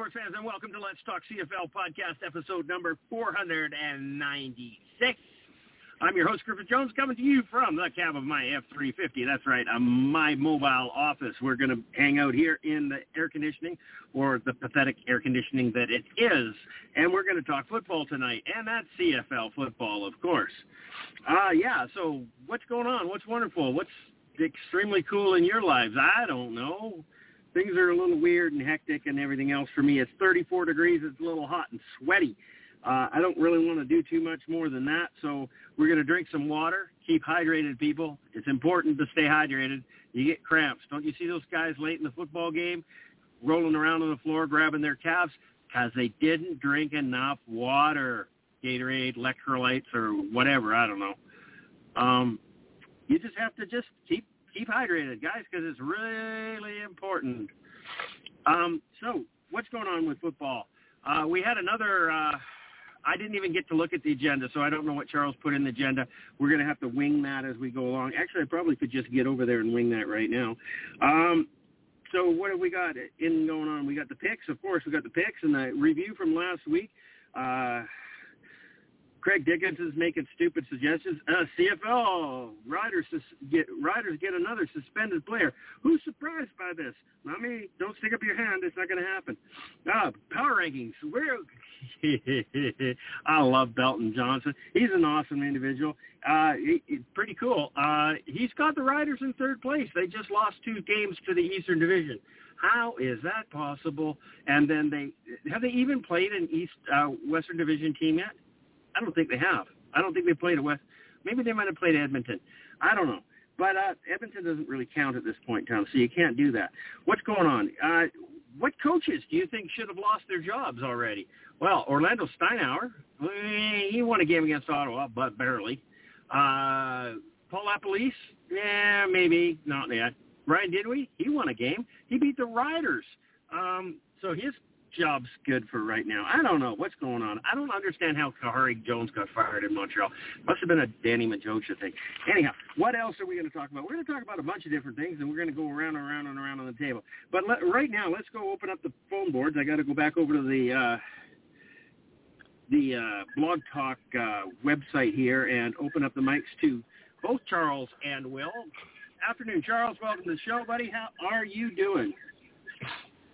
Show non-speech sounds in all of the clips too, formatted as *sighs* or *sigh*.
sports fans, and welcome to Let's Talk CFL podcast episode number 496. I'm your host, Griffith Jones, coming to you from the cab of my F-350. That's right, I'm my mobile office. We're going to hang out here in the air conditioning, or the pathetic air conditioning that it is, and we're going to talk football tonight, and that's CFL football, of course. Uh, yeah, so what's going on? What's wonderful? What's extremely cool in your lives? I don't know things are a little weird and hectic and everything else for me. It's 34 degrees. It's a little hot and sweaty. Uh, I don't really want to do too much more than that. So we're going to drink some water. Keep hydrated, people. It's important to stay hydrated. You get cramps. Don't you see those guys late in the football game rolling around on the floor grabbing their calves because they didn't drink enough water, Gatorade, electrolytes, or whatever. I don't know. Um, you just have to just keep keep hydrated, guys, because it's really important. Um, so, what's going on with football? Uh, we had another. Uh, I didn't even get to look at the agenda, so I don't know what Charles put in the agenda. We're going to have to wing that as we go along. Actually, I probably could just get over there and wing that right now. Um, so what have we got in going on? We got the picks, of course. We got the picks and the review from last week. Uh, Craig Dickens is making stupid suggestions. Uh, CFL riders get riders get another suspended player. Who's surprised by this? Not me. Don't stick up your hand. It's not going to happen. Uh, power rankings. Where? *laughs* I love Belton Johnson. He's an awesome individual. Uh, he, he, pretty cool. Uh, he's got the Riders in third place. They just lost two games to the Eastern Division. How is that possible? And then they have they even played an East uh, Western Division team yet? I don't think they have. I don't think they played a West. Maybe they might have played Edmonton. I don't know. But uh, Edmonton doesn't really count at this point in time, so you can't do that. What's going on? Uh, what coaches do you think should have lost their jobs already? Well, Orlando Steinauer, he won a game against Ottawa, but barely. Uh, Paul LaPolice, yeah, maybe not yet. Ryan Dinwiddie, he won a game. He beat the Riders. Um, so his job's good for right now. I don't know what's going on. I don't understand how Khari Jones got fired in Montreal. Must have been a Danny Maciocia thing. Anyhow, what else are we going to talk about? We're going to talk about a bunch of different things, and we're going to go around and around and around on the table. But let, right now, let's go open up the phone boards. I got to go back over to the uh, the uh, Blog Talk uh, website here and open up the mics to both Charles and Will. Afternoon, Charles. Welcome to the show, buddy. How are you doing?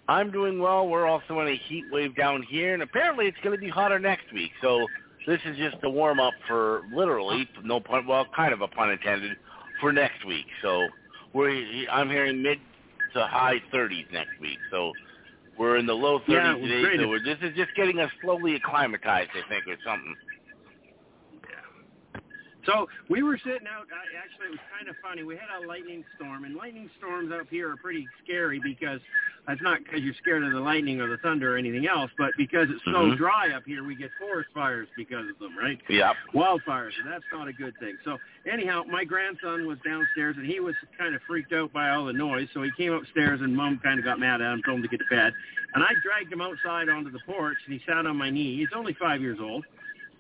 I'm doing well. We're also in a heat wave down here, and apparently it's going to be hotter next week. So this is just a warm up for literally no pun, well, kind of a pun intended, for next week. So we're I'm hearing mid to high 30s next week. So we're in the low 30s Yeah, today. So we're, this is just getting us slowly acclimatized, I think, or something. So we were sitting out. Actually, it was kind of funny. We had a lightning storm, and lightning storms up here are pretty scary because it's not because you're scared of the lightning or the thunder or anything else, but because it's so Mhm. dry up here, we get forest fires because of them, right? Yep. Wildfires, and that's not a good thing. So anyhow, my grandson was downstairs, and he was kind of freaked out by all the noise, so he came upstairs, and Mom kind of got mad at him, told him to get to bed, and I dragged him outside onto the porch, and he sat on my knee. He's only five years old.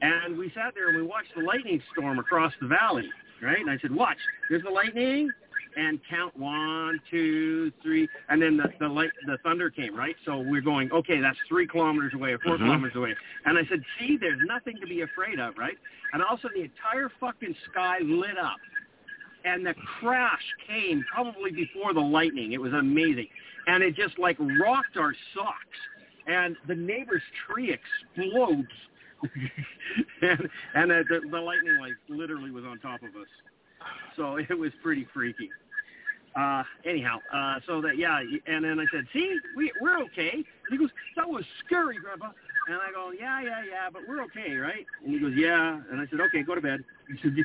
And we sat there and we watched the lightning storm across the valley, right? And I said, watch, there's the lightning, and count one, two, three, and then the the light, the thunder came, right? So we're going, okay, that's three kilometers away or 4 Mhm. kilometers away. And I said, see, there's nothing to be afraid of, right? And also the entire fucking sky lit up, and the crash came probably before the lightning. It was amazing, and it just like rocked our socks, and the neighbor's tree explodes *laughs* and and the, the lightning like literally was on top of us, so it was pretty freaky. Uh, anyhow, uh, so that yeah, and then I said, see, we we're okay. And he goes, that was scary, Grandpa. And I go, yeah, yeah, yeah, but we're okay, right? And he goes, yeah. And I said, okay, go to bed. *laughs*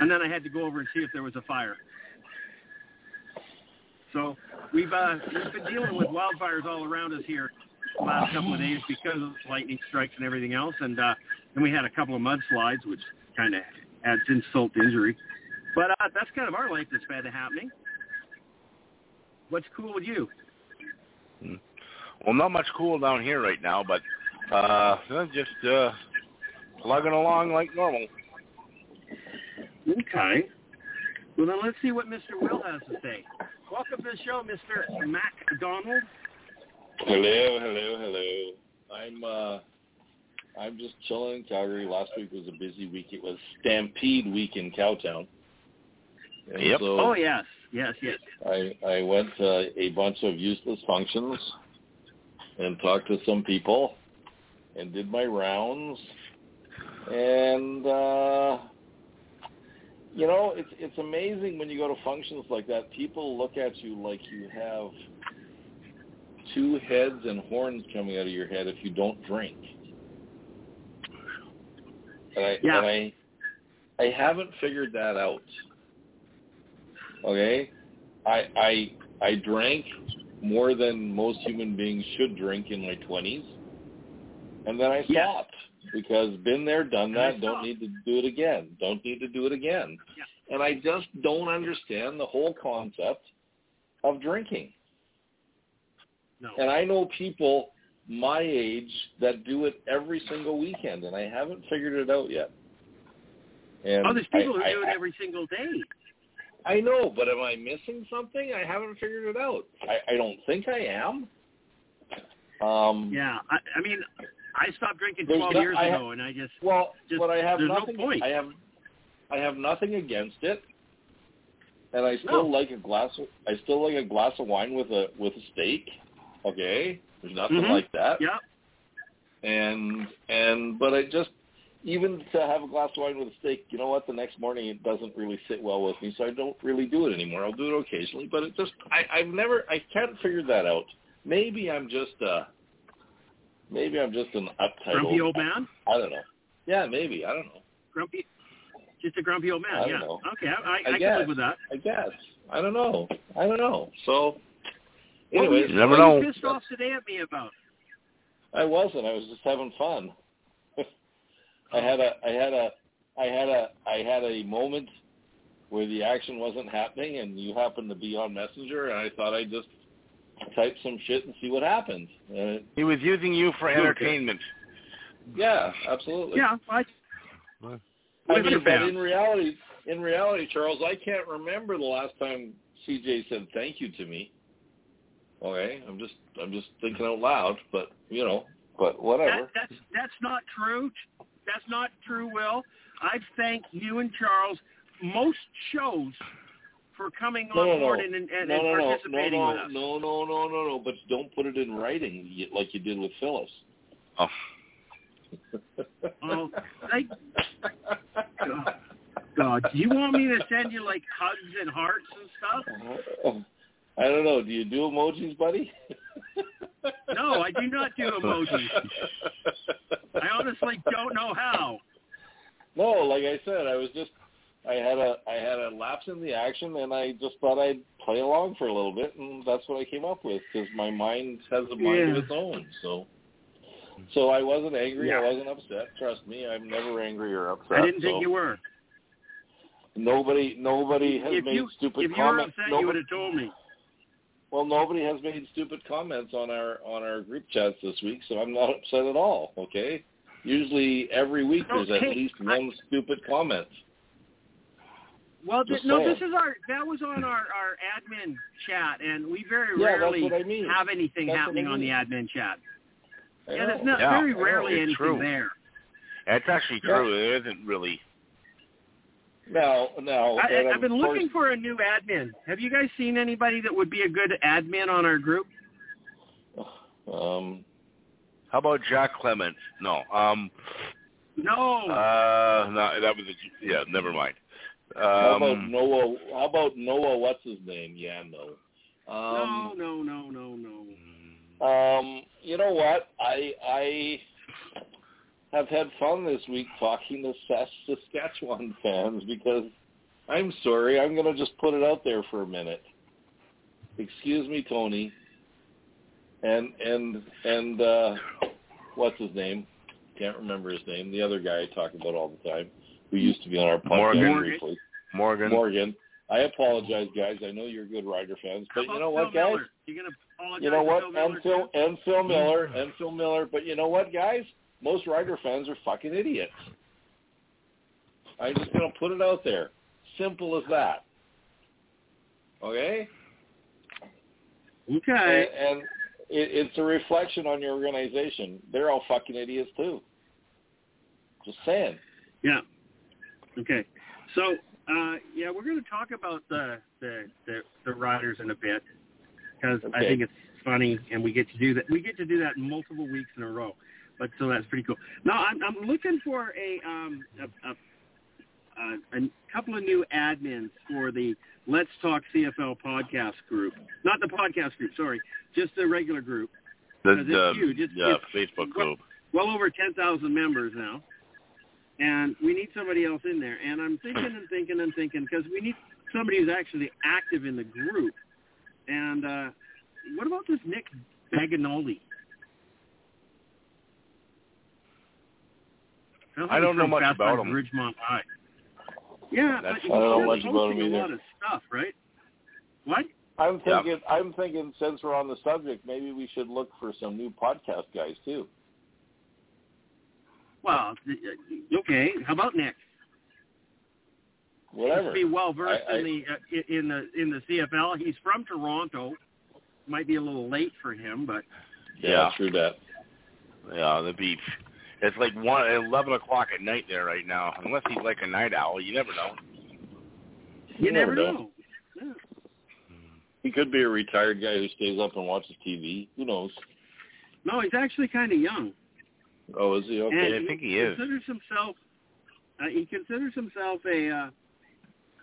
And then I had to go over and see if there was a fire. So we've uh, we've been dealing with wildfires all around us here the last couple of days because of lightning strikes and everything else, and uh, then we had a couple of mudslides, which kind of adds insult to injury. But uh, that's kind of our life that's been happening. What's cool with you? Well, not much cool down here right now, but uh, *laughs* just uh, plugging along like normal. Okay. Well, then let's see what Mr. Will has to say. Welcome to the show, Mr. MacDonald. Hello, hello, hello. I'm uh I'm just chilling in Calgary. Last week was a busy week. It was Stampede week in Cowtown. And Yep. So Oh yes, yes, yes. I I went to a bunch of useless functions and talked to some people and did my rounds and uh you know it's it's amazing when you go to functions like that people look at you like you have two heads and horns coming out of your head if you don't drink and I Yeah. and I I haven't figured that out okay I I I drank more than most human beings should drink in my twenties, and then I Yeah. stopped because been there, done that. Don't need to do it again. Don't need to do it again. Yeah. And I just don't understand the whole concept of drinking. No. And I know people my age that do it every single weekend, and I haven't figured it out yet. And Oh, there's people I, who do it every single day. I know, but am I missing something? I haven't figured it out. I, I don't think I am. Um, Yeah, I, I mean, I stopped drinking 12 no- years I ago, and I just Well, Just- but I have no nothing. point. I have, I have nothing against it, and I still No. like a glass. Of, I still like a glass of wine with a with a steak. Okay, there's nothing Mhm. like that. yeah, And and but I just even to have a glass of wine with a steak, you know what? The next morning it doesn't really sit well with me, so I don't really do it anymore. I'll do it occasionally, but it just I I've never I can't figure that out. Maybe I'm just uh maybe I'm just an uptight grumpy old man, I don't know. Yeah, maybe. I don't know. grumpy, just a grumpy old man. I yeah. know. Okay, I, I, I I, guess. can live with that. I guess. I don't know. I don't know. So, anyways, you, You never what were know. you pissed off today at me about? I wasn't. I was just having fun. *laughs* I had a. I had a. I had a. I had a moment where the action wasn't happening, and you happened to be on Messenger, and I thought I'd just type some shit and see what happens. Uh, He was using you for entertainment. yeah, absolutely. Yeah, I, I mean, but in reality, in reality, Charles, I can't remember the last time CJ said thank you to me. Okay, I'm just I'm just thinking out loud, but you know, but whatever. that, that's that's not true. That's not true, Will. I've thanked you and Charles most shows for coming No, on no, board no. and, and, and no, no, no, no, no, with us. no, no, no, no, no. But don't put it in writing like you did with Phyllis. Oh, Oh, like, God, God, do you want me to send you like hugs and hearts and stuff? Uh-huh. I don't know. Do you do emojis, buddy? *laughs* No, I do not do emojis. I honestly don't know how. no, like I said, I was just I had a I had a lapse in the action, and I just thought I'd play along for a little bit, and that's what I came up with because my mind has a mind of its own. So, so I wasn't angry. Yeah. I wasn't upset. Trust me, I'm never angry or upset. I didn't so think you were. Nobody, nobody has If made you stupid if you were upset, Nobody- you would have told me. Well, nobody has made stupid comments on our on our group chats this week, so I'm not upset at all. Okay. Usually every week there's at Okay, least I- one stupid comment. Well, th- no, this is our that was on our our admin chat, and we very Yeah, rarely I mean. have anything That's happening I on the admin chat. Yeah, there's not Yeah, very rarely it's anything true. there. that's actually Yeah. true. There isn't really. Now, now, I, and I, I've been course- looking for a new admin. Have you guys seen anybody that would be a good admin on our group? Um, How about Jack Clement? No. Um. No. Uh. No. That was a. Yeah. Never mind. how about Um. Noah? How about Noah? What's his name? Yeah, no. no, Um, no, no, no, no. Um, you know what? I I have had fun this week talking to Saskatchewan fans because I'm sorry, I'm going to just put it out there for a minute. excuse me, Tony, and and and uh, what's his name? Can't remember his name. The other guy I talk about all the time, who used to be on our podcast Morgan. briefly. Morgan. Morgan. I apologize, guys. I know you're good Rider fans, but you know what, Phil guys? Miller? You gonna apologize You know what? Phil Miller And Phil too? and Phil Miller and Phil Miller. But you know what, guys? Most Rider fans are fucking idiots. I'm just gonna put it out there. Simple as that. Okay? Okay. And, and it, it's a reflection on your organization. They're all fucking idiots too. Just saying. Yeah. Okay. So, uh, yeah, we're going to talk about the the the, the riders in a bit because I think it's funny, and we get to do that. We get to do that multiple weeks in a row. But so that's pretty cool. Now I'm I'm looking for a um a, a a, a couple of new admins for the Let's Talk CFL podcast group. Not the podcast group, sorry, just the regular group. The, Because the huge. It's- yeah, it's- Facebook group. well over 10,000 members now. And we need somebody else in there. And I'm thinking and thinking and thinking because we need somebody who's actually active in the group. And uh, what about this Nick Baganoli? I don't know much Fast about Times him. Ridgemont High. Yeah, That's- but he's I don't know much about him posting a lot of stuff, right? What? I'm Yeah. thinking. I'm thinking. Since we're on the subject, maybe we should look for some new podcast guys too. Well, okay. How about Nick? Whatever. Seems to be well versed I- I- in the uh, in the in the CFL. He's from Toronto. Might be a little late for him, but Yeah, Yeah. true that. Yeah, the beef. It's like one eleven o'clock at night there right now. Unless he's like a night owl, you never know. you, You never never know. know. Yeah. He could be a retired guy who stays up and watches TV. Who knows? No, he's actually kind of young. Oh, is he okay? I think he is. Considers himself. Uh, he considers himself a uh,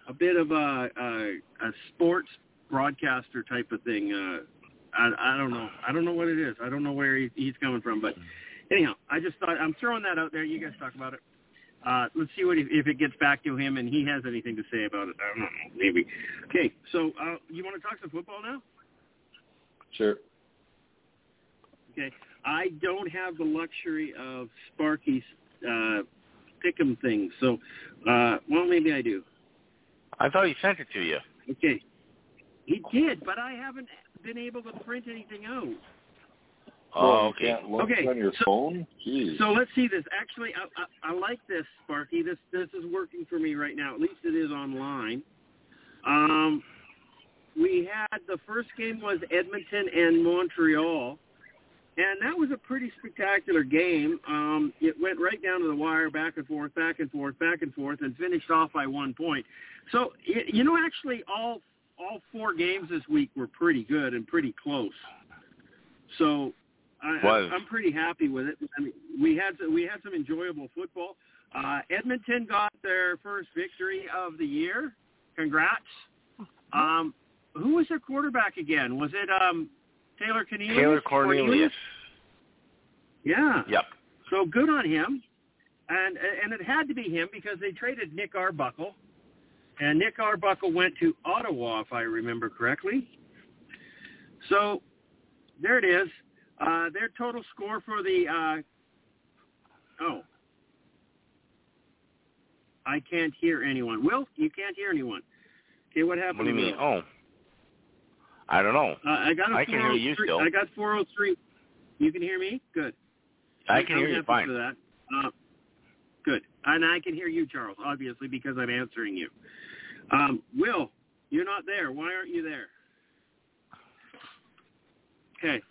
a bit of a, a a sports broadcaster type of thing. Uh, I, I don't know. I don't know what it is. I don't know where he, he's coming from. But anyhow, I just thought I'm throwing that out there. You guys talk about it. Uh, let's see what he, if it gets back to him and he has anything to say about it. I don't know. Maybe. Okay. So uh, you want to talk some football now? Sure. Okay. I don't have the luxury of Sparky's uh, pick'em thing. So, uh, well, maybe I do. I thought he sent it to you. Okay. He did, but I haven't been able to print anything out. Oh, Well, you okay. Can't Okay, on your so- phone. Jeez. So let's see this. Actually, I, I, I like this, Sparky. This this is working for me right now. At least it is online. Um, we had the first game was Edmonton and Montreal, and that was a pretty spectacular game. Um, it went right down to the wire, back and forth, back and forth, back and forth, and finished off by one point. So y- you know, actually, all all four games this week were pretty good and pretty close. So I, Was. I'm pretty happy with it. I mean, we had some, we had some enjoyable football. Uh, Edmonton got their first victory of the year. Congrats. Um, who was their quarterback again? Was it um, Taylor Cornelius? Taylor Cornelius. Yeah. Yep. So good on him. And and it had to be him because they traded Nick Arbuckle. And Nick Arbuckle went to Ottawa, if I remember correctly. So there it is. Uh, their total score for the uh, oh, I can't hear anyone. Will you can't hear anyone? Okay, what happened? What do you mean? Oh, I don't know. Uh, I got a I can hear you 403 still. I got 403. You can hear me? Good. I can I'm hear you fine. For that. Uh, good. And I can hear you, Charles, obviously, because I'm answering you. Um, Will, you're not there. Why aren't you there? Okay.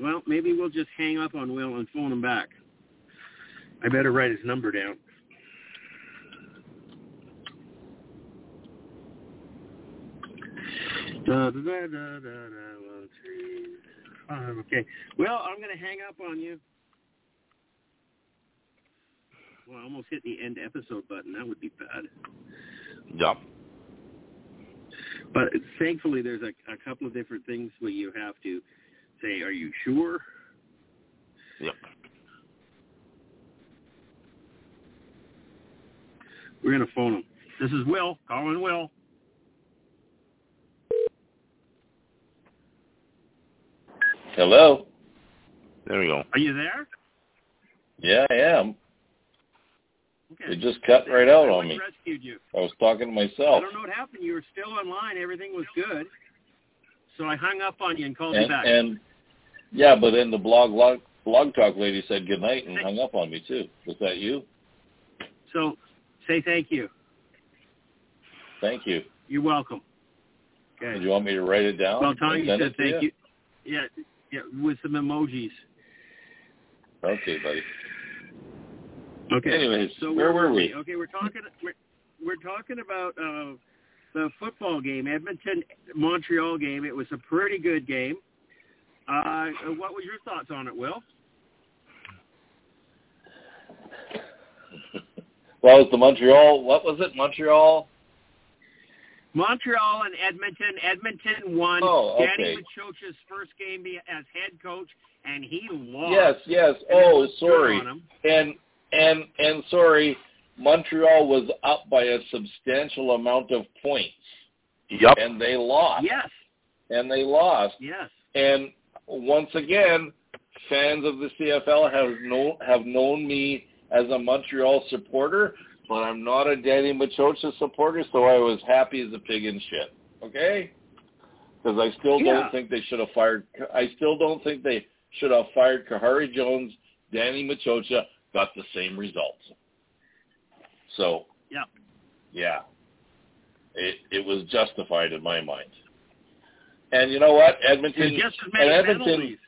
Well, maybe we'll just hang up on Will and phone him back. I better write his number down. Da, da, da, da, da, da, one, three, five. Okay. Well, I'm going to hang up on you. Well, I almost hit the end episode button. That would be bad. Yep. But thankfully, there's a, a couple of different things where you have to say, "Are you sure?" Yep. We're going to phone him. This is Will. Calling Will. Hello. There we go. Are you there? Yeah, I am. Okay. It just cut right out on me. rescued you? I was talking to myself. I don't know what happened. You were still online. Everything was good. So I hung up on you and called you back. and yeah, but then the blog, blog blog talk lady said good night and hung up on me too. Was that you? so say thank you. Thank you. You're welcome. Do Okay. you want me to write it down? Well, Tony said thank you. Yeah, yeah, with some emojis. Okay, buddy. Okay. Anyways, so where were we? Okay, we're talking. We're, we're talking about uh, the football game, Edmonton Montreal game. It was a pretty good game. Uh, what were your thoughts on it, Will? Well, it's the Montreal. What was it? Montreal. Montreal and Edmonton. Edmonton won. Oh, okay. Danny. Maciocia's first game as head coach, and he lost. Yes, yes. And Oh, sorry. And and and sorry, Montreal was up by a substantial amount of points, Yup. and they lost. Yes, And they lost. yes. And once again, fans of the CFL have known have known me as a Montreal supporter, but I'm not a Danny Maciocia supporter, so I was happy as a pig in shit. Okay? Because I still Yeah. don't think they should have fired. I still don't think they should have fired Khari Jones. Danny Maciocia got the same results. So. Yeah. Yeah. It it was justified in my mind. And you know what? Edmonton And just as many and Edmonton penalties.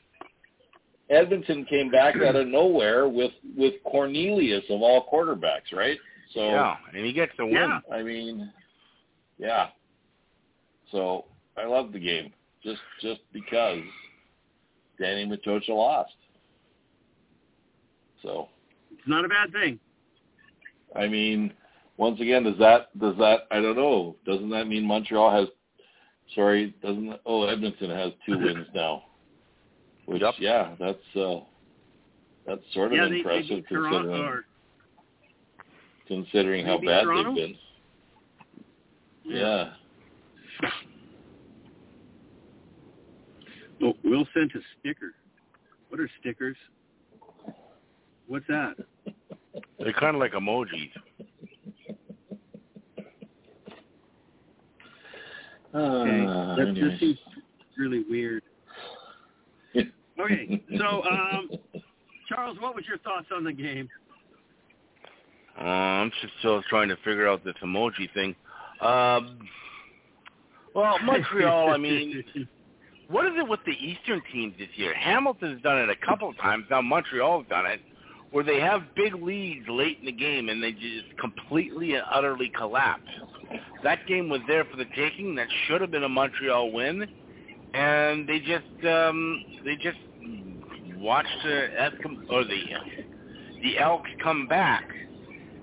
Edmonton came back out of nowhere with with Cornelius of all quarterbacks, right? So yeah, and he gets the win. Yeah. I mean, yeah. So I love the game just just because Danny Maciocia lost. So It's not a bad thing. I mean, once again, does that does that I don't know? Doesn't that mean Montreal has? Sorry, doesn't oh Edmonton has two *laughs* wins now? Which Yep. yeah, that's uh that's sort of yeah, they, they impressive beat considering Or, considering how bad Toronto? they've been. Yeah. Oh, Will sent a sticker. What are stickers? What's that? They're kind of like emojis. Okay, Uh, that anyways. just seems really weird. *laughs* Okay, so um, Charles, what was your thoughts on the game? Uh, I'm just still trying to figure out this emoji thing. Um, well, Montreal, I mean, *laughs* what is it with the Eastern teams this year? Hamilton's done it a couple of times. Now Montreal's done it, where they have big leads late in the game and they just completely and utterly collapse. That game was there for the taking. That should have been a Montreal win, and they just um, they just watched the Eskimo or the the Elks come back,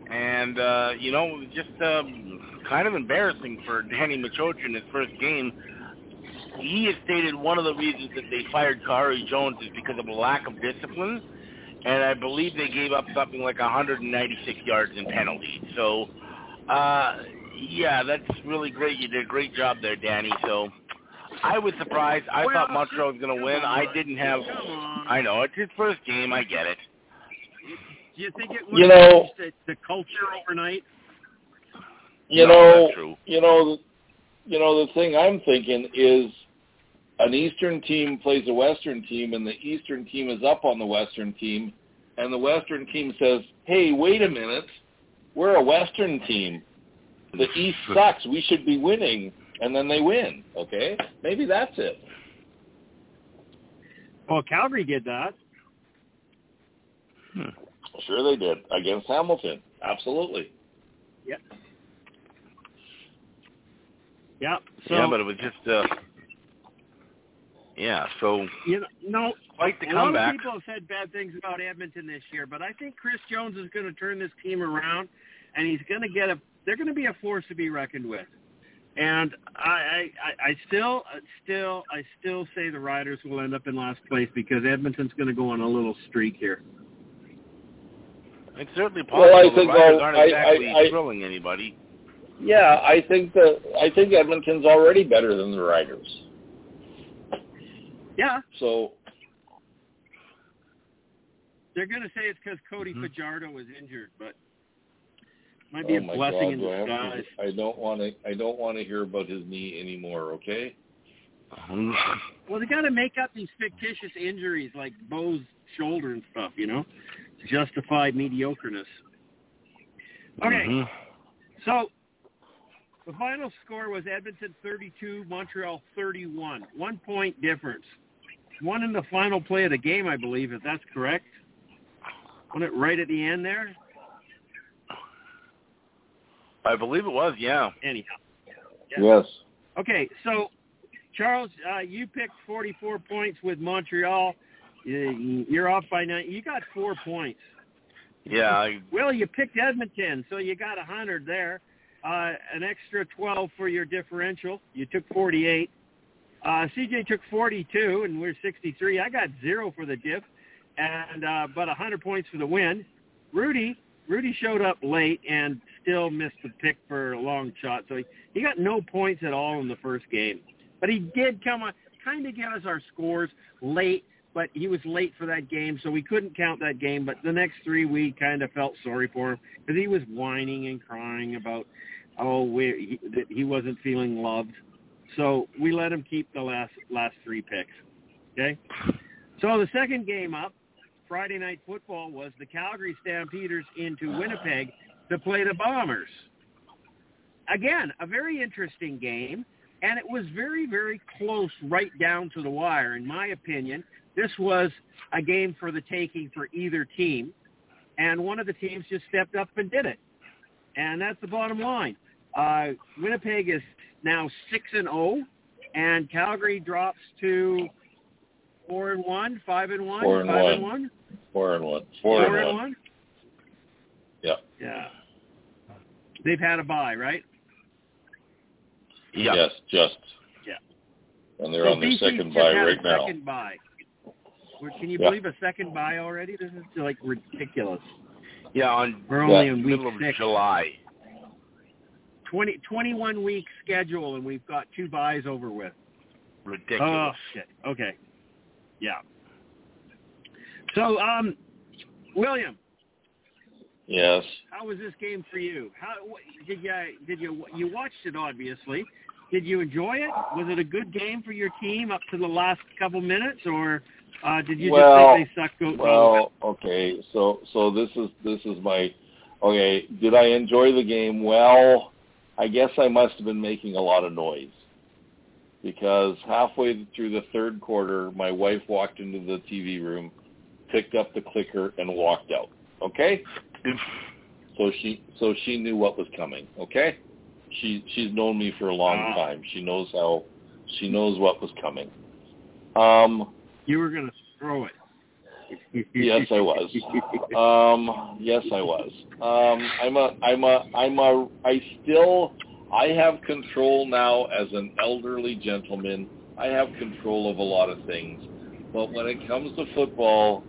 and uh, you know just um, kind of embarrassing for Danny Maciocia in his first game. He has stated one of the reasons that they fired Khari Jones is because of a lack of discipline, and I believe they gave up something like 196 yards in penalties. So, uh, yeah, that's really great. You did a great job there, Danny. So. I was surprised. I Well, thought Montreal was going to win. I didn't have. I know it's his first game. I get it. Do you think it would You know- the, the culture overnight? You No, know, you know, you know. The thing I'm thinking is, an Eastern team plays a Western team, and the Eastern team is up on the Western team, and the Western team says, "Hey, wait a minute, we're a Western team. The East *laughs* sucks. We should be winning." And then they win. Okay, maybe that's it. Well, Calgary did that. Hmm. Sure, they did against Hamilton. Absolutely. Yeah. So yeah, but it was just. uh Yeah, so you know, no, quite the a lot of people have said bad things about Edmonton this year, but I think Chris Jones is going to turn this team around, and he's going to get a. They're going to be a force to be reckoned with. And I, I, I I still, uh, still, I still say the Riders will end up in last place because Edmonton's going to go on a little streak here. It's certainly possible. Well, possible. Uh, I the Riders aren't exactly I- I- thrilling anybody. Yeah, I think that I think Edmonton's already better than the Riders. Yeah, So They're going to say it's because Cody Hmm. Fajardo was injured, but might be oh a blessing God, in do I, disguise. to, I don't want to. I don't want to hear about his knee anymore. Okay. Well, they got to make up these fictitious injuries like Bo's shoulder and stuff, you know, to justify mediocreness. Okay, Mhm. so the final score was Edmonton 32, Montreal 31. One point difference. One in the final play of the game, I believe, if that's correct. Wasn't it right at the end there? I believe it was. Yeah. Anyhow. Yeah. Yes. Okay, so Charles, uh, you picked 44 points with Montreal. You- You're off by nine. You got four points. Yeah. I, Well, you picked Edmonton, so you got a 100 there. Uh, an extra 12 for your differential. You took 48. Uh, CJ took 42, and we're 63. I got zero for the diff, and uh, but 100 points for the win. Rudy, Rudy showed up late and still missed the pick for a long shot, so he, he got no points at all in the first game. But he did come on, kind of give us our scores late, but he was late for that game, so we couldn't count that game. But the next three, we kind of felt sorry for him because he was whining and crying about, oh, we, that he wasn't feeling loved. So we let him keep the last last three picks. Okay. So the second game up, Friday night football, was the Calgary Stampeders into Winnipeg to play the Bombers. Again, a very interesting game, and it was very, very close right down to the wire, in my opinion. This was a game for the taking for either team, and one of the teams just stepped up and did it. And that's the bottom line. Uh, Winnipeg is now 6 and 0, and Calgary drops to 4 and 1, 5 and 1, Four and 5 one. and 1. Four and one. Four, Four and and one. one? Yeah. Yeah. They've had a bye, right? yeah. Yes, just. Yeah. And they're So on their BC's second buy right a now. Second bye. Well, Can you Yeah. believe a second buy already? This is like ridiculous. Yeah. On We're only Yeah. in week middle of six. July. 20, 21 week schedule, and we've got two buys over with. Oh Ridiculous. shit. Okay. Yeah. So, um, William, Yes. how was this game for you? How what, did you did you you watched it obviously? Did you enjoy it? Was it a good game for your team up to the last couple minutes, or uh, did you Well, just think they sucked? Well, okay. So so this is this is my okay. Did I enjoy the game? Well, I guess I must have been making a lot of noise because halfway through the third quarter, my wife walked into the TV room, picked up the clicker, and walked out. Okay. So she so she knew what was coming. Okay. She she's known me for a long Ah. time. She knows how she knows what was coming. Um. you were going to throw it. Yes, I was. Um, yes, I was. Um, I'm a, I'm a, I'm a, I still, I have control now as an elderly gentleman. I have control of a lot of things, but when it comes to football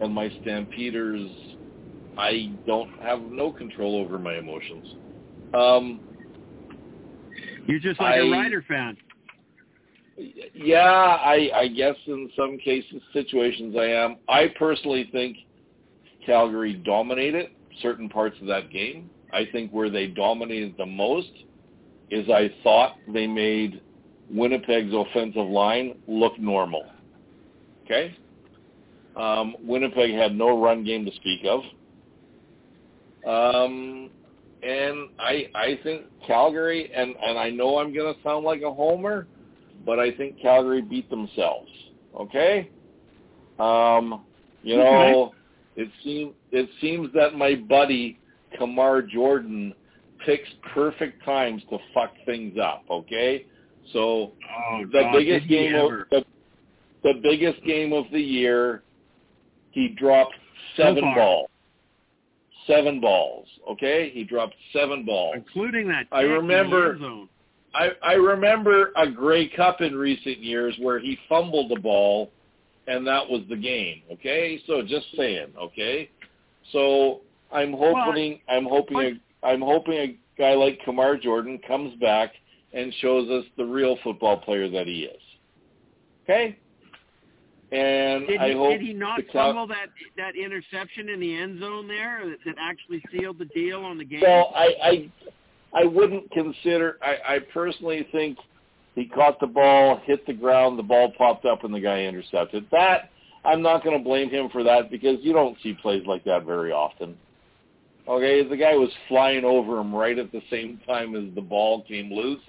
and my Stampeders, I don't have no control over my emotions. Um, You're just like a I- Rider fan. Yeah, I, I guess in some cases, situations I am. I personally think Calgary dominated certain parts of that game. I think where they dominated the most is I thought they made Winnipeg's offensive line look normal. Okay? Um, Winnipeg had no run game to speak of. Um, and I I think Calgary and and I know I'm going to sound like a homer, but I think Calgary beat themselves. Okay, um, you know, it seems it seems that my buddy Kamar Jordan picks perfect times to fuck things up. Okay, so Oh, the God, biggest game of the, the biggest game of the year, he dropped seven far. balls. Seven balls. Okay, he dropped seven balls. including that. I kick in the remember-. I, I remember a Grey Cup in recent years where he fumbled the ball, and that was the game. Okay, so just saying. Okay, so I'm hoping I'm hoping a, I'm hoping a guy like Kamar Jordan comes back and shows us the real football player that he is. Okay. And Did I he, hope did he not fumble that that interception in the end zone there that, that actually sealed the deal on the game? Well, I, I I wouldn't consider. I, I personally think he caught the ball, hit the ground, the ball popped up, and the guy intercepted. That I'm not going to blame him for that because you don't see plays like that very often. Okay, the guy was flying over him right at the same time as the ball came loose.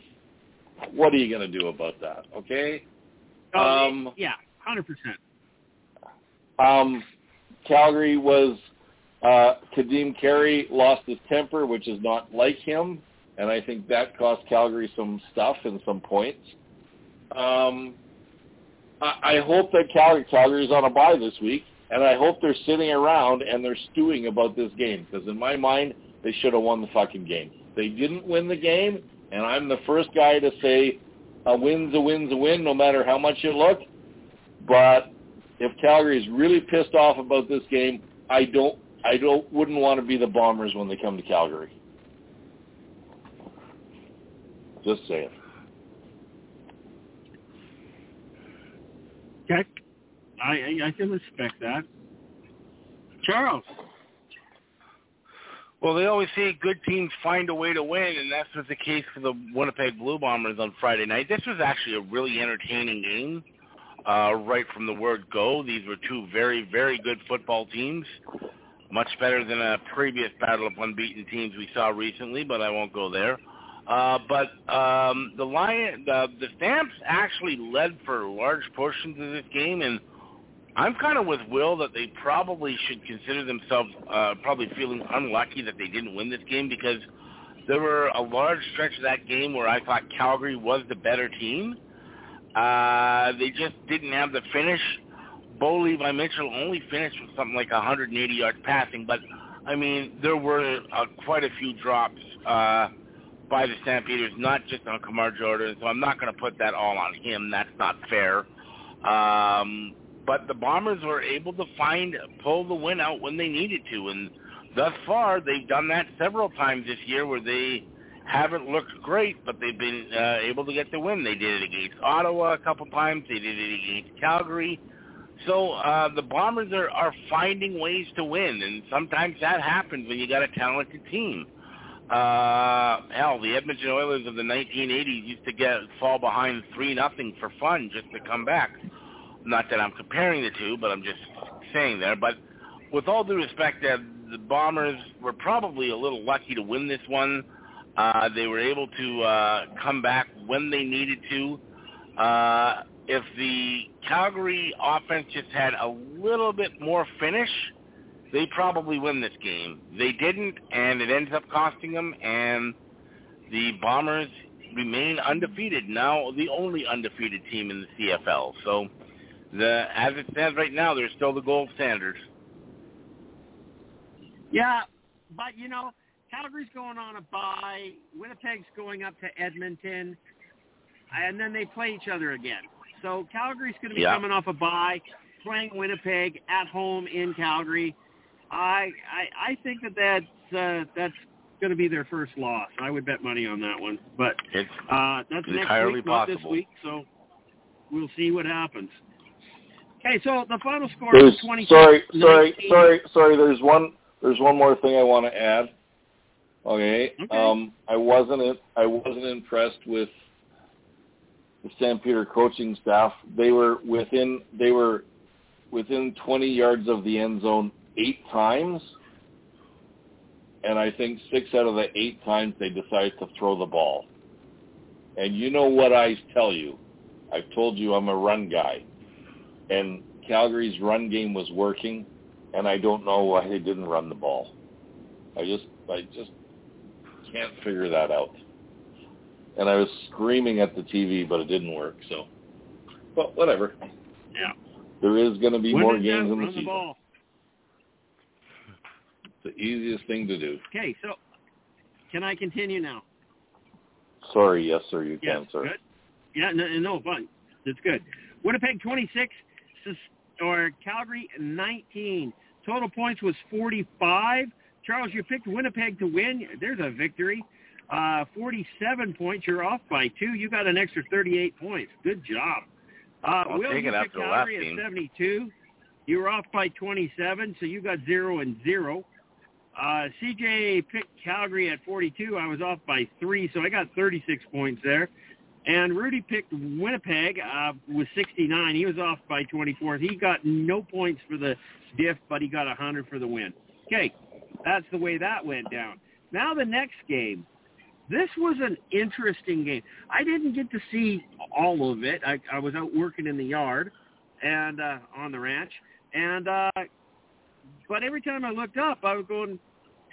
What are you going to do about that? Okay. Oh, um, yeah, hundred percent. Um, Calgary was uh, Kadeem Carey lost his temper, which is not like him, and I think that cost Calgary some stuff and some points. Um, I, I hope that Calgary Calgary's on a bye this week, and I hope they're sitting around and they're stewing about this game because in my mind they should have won the fucking game. They didn't win the game, and I'm the first guy to say a win's a win's a win, no matter how much you look. But if Calgary is really pissed off about this game, I don't, I don't, wouldn't want to be the Bombers when they come to Calgary. Just saying. Okay, I, I I can respect that. Charles, Well, they always say good teams find a way to win, and that's was the case for the Winnipeg Blue Bombers on Friday night. This was actually a really entertaining game, uh, right from the word go. These were two very, very good football teams, much better than a previous battle of unbeaten teams we saw recently, but I won't go there. Uh, but um, the Lion, the, the Stamps actually led for large portions of this game, and I'm kind of with Will that they probably should consider themselves uh, probably feeling unlucky that they didn't win this game because there were a large stretch of that game where I thought Calgary was the better team. Uh, they just didn't have the finish. Bo Levi Mitchell only finished with something like 180 yards passing, but I mean there were uh, quite a few drops uh, by the Stampeders, not just on Kamar Jordan. So I'm not going to put that all on him. That's not fair. Um, but the Bombers were able to find pull the win out when they needed to, and thus far they've done that several times this year where they haven't looked great, but they've been uh, able to get the win. They did it against Ottawa a couple times. They did it against Calgary. So uh, the Bombers are, are finding ways to win, and sometimes that happens when you got a talented team. Uh, hell, the Edmonton Oilers of the 1980s used to get fall behind three nothing for fun just to come back. Not that I'm comparing the two, but I'm just saying there. But with all due respect, uh, the Bombers were probably a little lucky to win this one. Uh, they were able to uh, come back when they needed to. Uh, if the Calgary offense just had a little bit more finish, they probably win this game. They didn't, and it ends up costing them. And the Bombers remain undefeated now, the only undefeated team in the CFL. So, the as it stands right now, they're still the gold standard. yeah, but you know Calgary's going on a bye. Winnipeg's going up to Edmonton, and then they play each other again. So Calgary's going to be Yeah. coming off a bye, playing Winnipeg at home in Calgary. I I, I think that that's uh, that's going to be their first loss. I would bet money on that one, but It's uh, that's next entirely week, not this possible. week. So we'll see what happens. Okay, so the final score There's, is twenty. sorry, sorry, sorry, sorry. There's one. There's one more thing I want to add. Okay. Okay. Um, I wasn't. I wasn't impressed with the Stampeder coaching staff. They were within. They were within 20 yards of the end zone eight times, and I think six out of the eight times they decided to throw the ball. And you know what I tell you? I've told you I'm a run guy and Calgary's run game was working, and I don't know why they didn't run the ball. I just, I just can't figure that out. And I was screaming at the TV, but it didn't work. So, but whatever. Yeah. There is going to be When more games in the season. ball. It's the easiest thing to do. Okay, so can I continue now? Sorry, yes, sir, you Yeah, can, sir. good. Yeah, no, no, fun. That's good. Winnipeg 26, or Calgary 19. Total points was 45. Charles, you picked Winnipeg to win. There's a victory. Uh, 47 points. You're off by two. You got an extra 38 points. Good job. Uh, I'll Will, take you it after Calgary at 72. You were off by 27, so you got zero and zero. Uh, CJ picked Calgary at 42. I was off by three, so I got 36 points there. And Rudy picked Winnipeg uh, with 69. He was off by 24. He got no points for the diff, but he got 100 for the win. Okay, that's the way that went down. Now the next game. This was an interesting game. I didn't get to see all of it. I, I was out working in the yard and uh, on the ranch, and uh, but every time I looked up, I was going,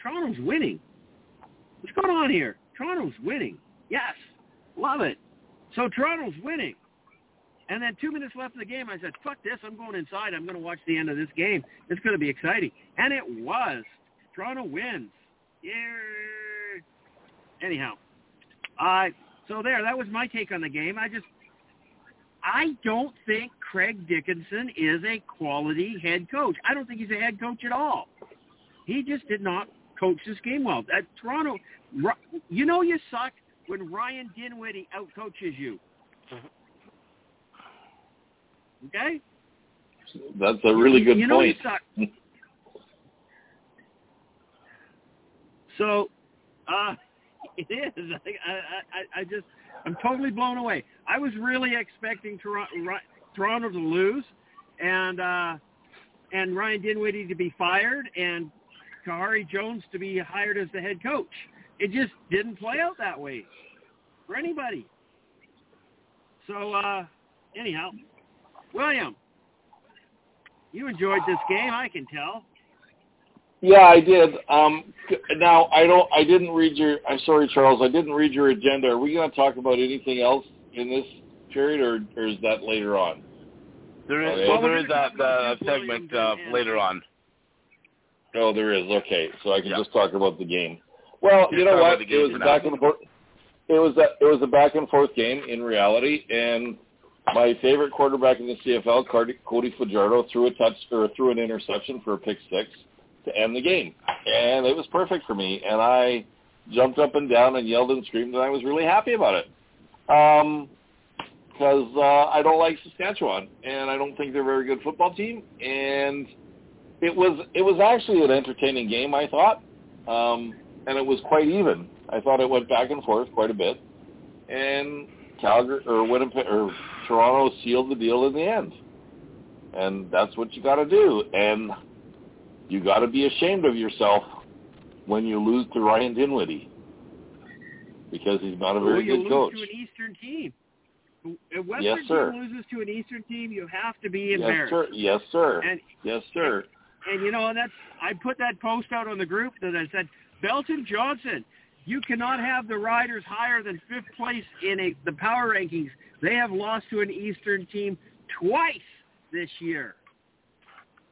Toronto's winning. What's going on here? Toronto's winning. Yes, love it. So Toronto's winning. And then two minutes left in the game, I said, fuck this. I'm going inside. I'm going to watch the end of this game. It's going to be exciting. And it was. Toronto wins. Yeah. Anyhow. Uh, so there, that was my take on the game. I just, I don't think Craig Dickenson is a quality head coach. I don't think he's a head coach at all. He just did not coach this game well. At Toronto, you know you suck when Ryan Dinwiddie outcoaches you. Okay? That's a really good you know point. you suck. *laughs* So, uh, *laughs* it is. I, I, I, I just, I'm totally blown away. I was really expecting Toronto, Toronto to lose, and uh, and Ryan Dinwiddie to be fired, and Khari Jones to be hired as the head coach. It just didn't play out that way for anybody. So, uh, anyhow, William, you enjoyed this game, I can tell. Yeah, I did. Um, now I don't. I didn't read your. I'm sorry, Charles. I didn't read your agenda. Are we going to talk about anything else in this period, or, or is that later on? There is, Okay. well, Well, there we're is gonna that uh, segment uh, later on. Oh, there is. Okay, so I can Yeah. just talk about the game. Well, Just you know what? the It game was a back and forth. It was a it was a back and forth game in reality, and my favorite quarterback in the CFL, Cody, Cody Fajardo, threw a touch or threw an interception for a pick six to end the game, and it was perfect for me. And I jumped up and down and yelled and screamed, and I was really happy about it. Um, because uh, I don't like Saskatchewan, and I don't think they're a very good football team. And it was it was actually an entertaining game, I thought, um, and it was quite even. I thought it went back and forth quite a bit, and Calgary or Winnipeg or Toronto sealed the deal in the end, and that's what you got to do. And you got to be ashamed of yourself when you lose to Ryan Dinwiddie because he's not a very good lose coach. to an Eastern team. If Western Yes, sir. team loses to an Eastern team, you have to be embarrassed. Yes, sir. Yes, sir. And Yes, sir. and you know and that's I put that post out on the group that I said Belton Johnson, you cannot have the Riders higher than fifth place in a, the power rankings. They have lost to an Eastern team twice this year.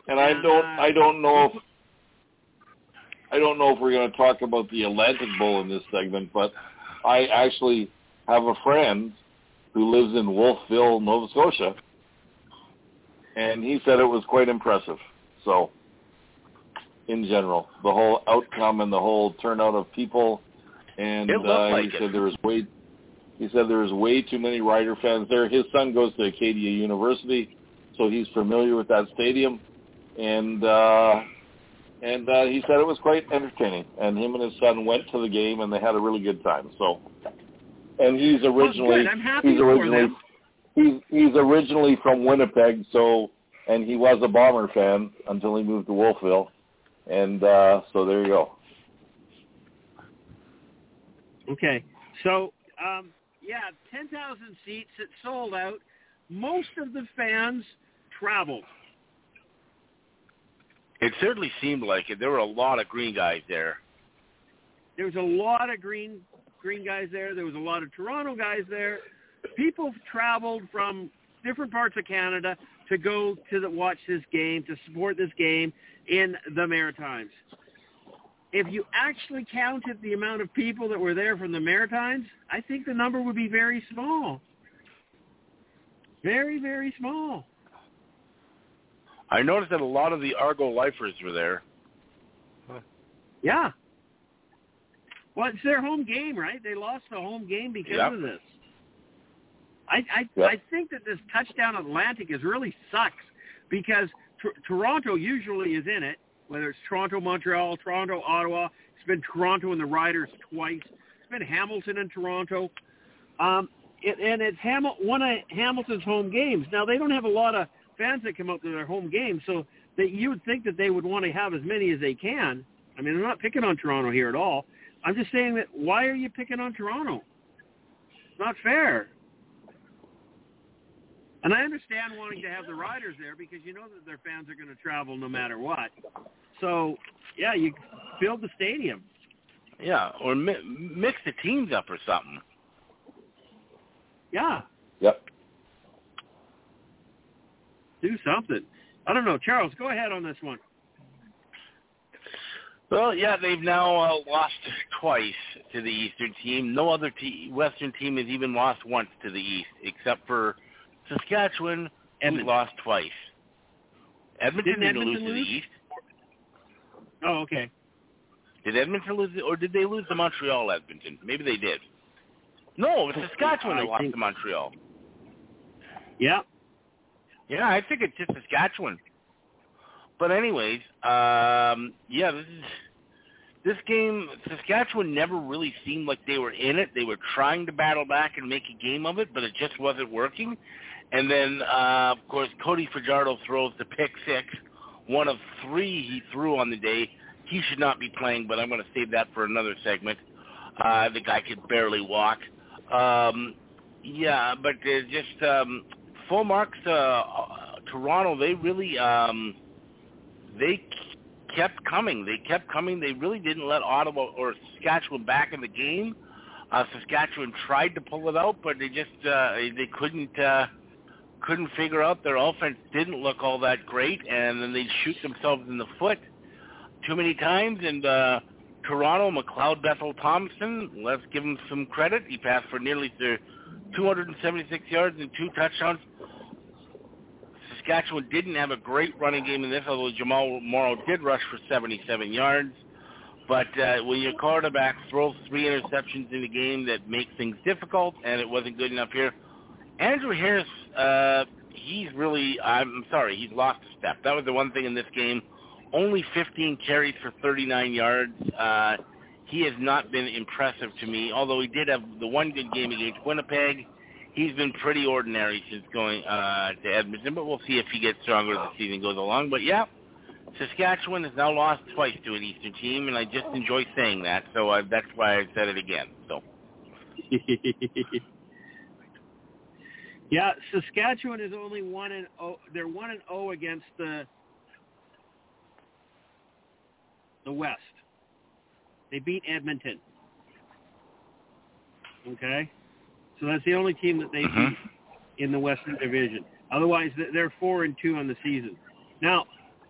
And I don't, uh, I don't know if, I don't know if we're going to talk about the Atlantic Bowl in this segment, but I actually have a friend who lives in Wolfville, Nova Scotia, and he said it was quite impressive. So, in general, the whole outcome and the whole turnout of people, and uh, like he it. said there was way, he said there was way too many Rider fans there. His son goes to Acadia University, so he's familiar with that stadium, and uh, and uh, he said it was quite entertaining. And him and his son went to the game, and they had a really good time. So, and he's originally. I'm happy he's originally he's he's originally from Winnipeg, so and he was a Bomber fan until he moved to Wolfville, and uh, so there you go. Okay. So, um, yeah, 10,000 seats. It sold out. Most of the fans traveled. It certainly seemed like it. There were a lot of green guys there. There was a lot of green green guys there. There was a lot of Toronto guys there. People traveled from different parts of Canada to go to the, watch this game, to support this game in the Maritimes. If you actually counted the amount of people that were there from the Maritimes, I think the number would be very small. Very, very small. I noticed that a lot of the Argo lifers were there. Yeah. Well, it's their home game, right? They lost the home game because Yep. of this. I I, Yep. I think that this touchdown Atlantic is really sucks because Tor- Toronto usually is in it, whether it's Toronto, Montreal, Toronto, Ottawa. It's been Toronto and the Riders twice. It's been Hamilton and Toronto. Um, it, and it's Hamil- one of Hamilton's home games. Now they don't have a lot of fans that come out to their home games, so that you would think that they would want to have as many as they can. I mean, I'm not picking on Toronto here at all. I'm just saying that why are you picking on Toronto? It's not fair. And I understand wanting to have the riders there because you know that their fans are going to travel no matter what. So, yeah, you build the stadium. Yeah, or mi- mix the teams up or something. Yeah, Yep. Do something. I don't know. Charles, go ahead on this one. Well, yeah, they've now uh, lost twice to the Eastern team. No other te- Western team has even lost once to the East, except for Saskatchewan, who Edmonton. lost twice. Edmonton Didn't Edmonton lose to the East. Oh, okay. Did Edmonton lose, or did they lose to Montreal? Edmonton, maybe they did. No, it was Saskatchewan I that lost think- to Montreal. Yeah. Yeah, I think it's just Saskatchewan. But anyways, um, yeah, this is this game. Saskatchewan never really seemed like they were in it. They were trying to battle back and make a game of it, but it just wasn't working. And then, uh, of course, Cody Fajardo throws the pick six, one of three he threw on the day. He should not be playing, but I'm going to save that for another segment. Uh, the guy could barely walk. Um, yeah, but uh, just um, full marks. Uh, uh, Toronto, they really um, they kept coming. They kept coming. They really didn't let Ottawa or Saskatchewan back in the game. Uh, Saskatchewan tried to pull it out, but they just uh, they couldn't uh, couldn't figure out their offense didn't look all that great, and then they shoot themselves in the foot too many times. And uh, Toronto, McLeod Bethel Thompson, let's give him some credit. He passed for nearly 276 yards and two touchdowns. Saskatchewan didn't have a great running game in this, although Jamal Morrow did rush for 77 yards. But uh, when your quarterback throws three interceptions in a game that makes things difficult, and it wasn't good enough here, Andrew Harris, uh, he's really, I'm sorry, he's lost a step. That was the one thing in this game. Only 15 carries for 39 yards. Uh, he has not been impressive to me, although he did have the one good game against Winnipeg. He's been pretty ordinary since going uh, to Edmonton, but we'll see if he gets stronger as the season goes along. But yeah, Saskatchewan has now lost twice to an Eastern team, and I just enjoy saying that, so uh, that's why I said it again. So *laughs* yeah, Saskatchewan is only one and oh. They're one and zero against the the West. They beat Edmonton. Okay, so that's the only team that they Mhm. beat in the Western Division. Otherwise, they're four and two on the season. Now,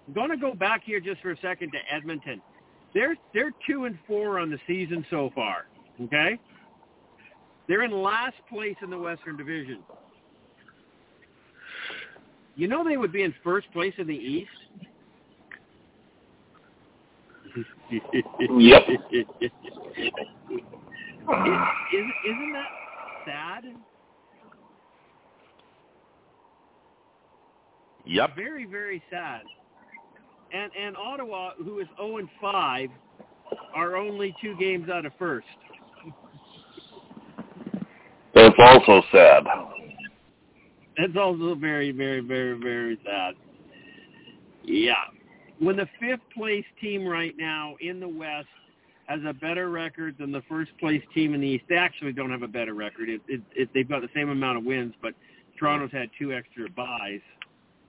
I'm going to go back here just for a second to Edmonton. They're they're two and four on the season so far. Okay, they're in last place in the Western Division. You know they would be in first place in the East. Yep. *laughs* Is, isn't that sad? yep, Very, very sad. And and Ottawa, who is 0 and 5, are only two games out of first. That's also sad. That's also very, very, very, very sad. Yeah. When the fifth place team right now in the West has a better record than the first place team in the East, they actually don't have a better record. It, it, it, they've got the same amount of wins, but Toronto's had two extra buys.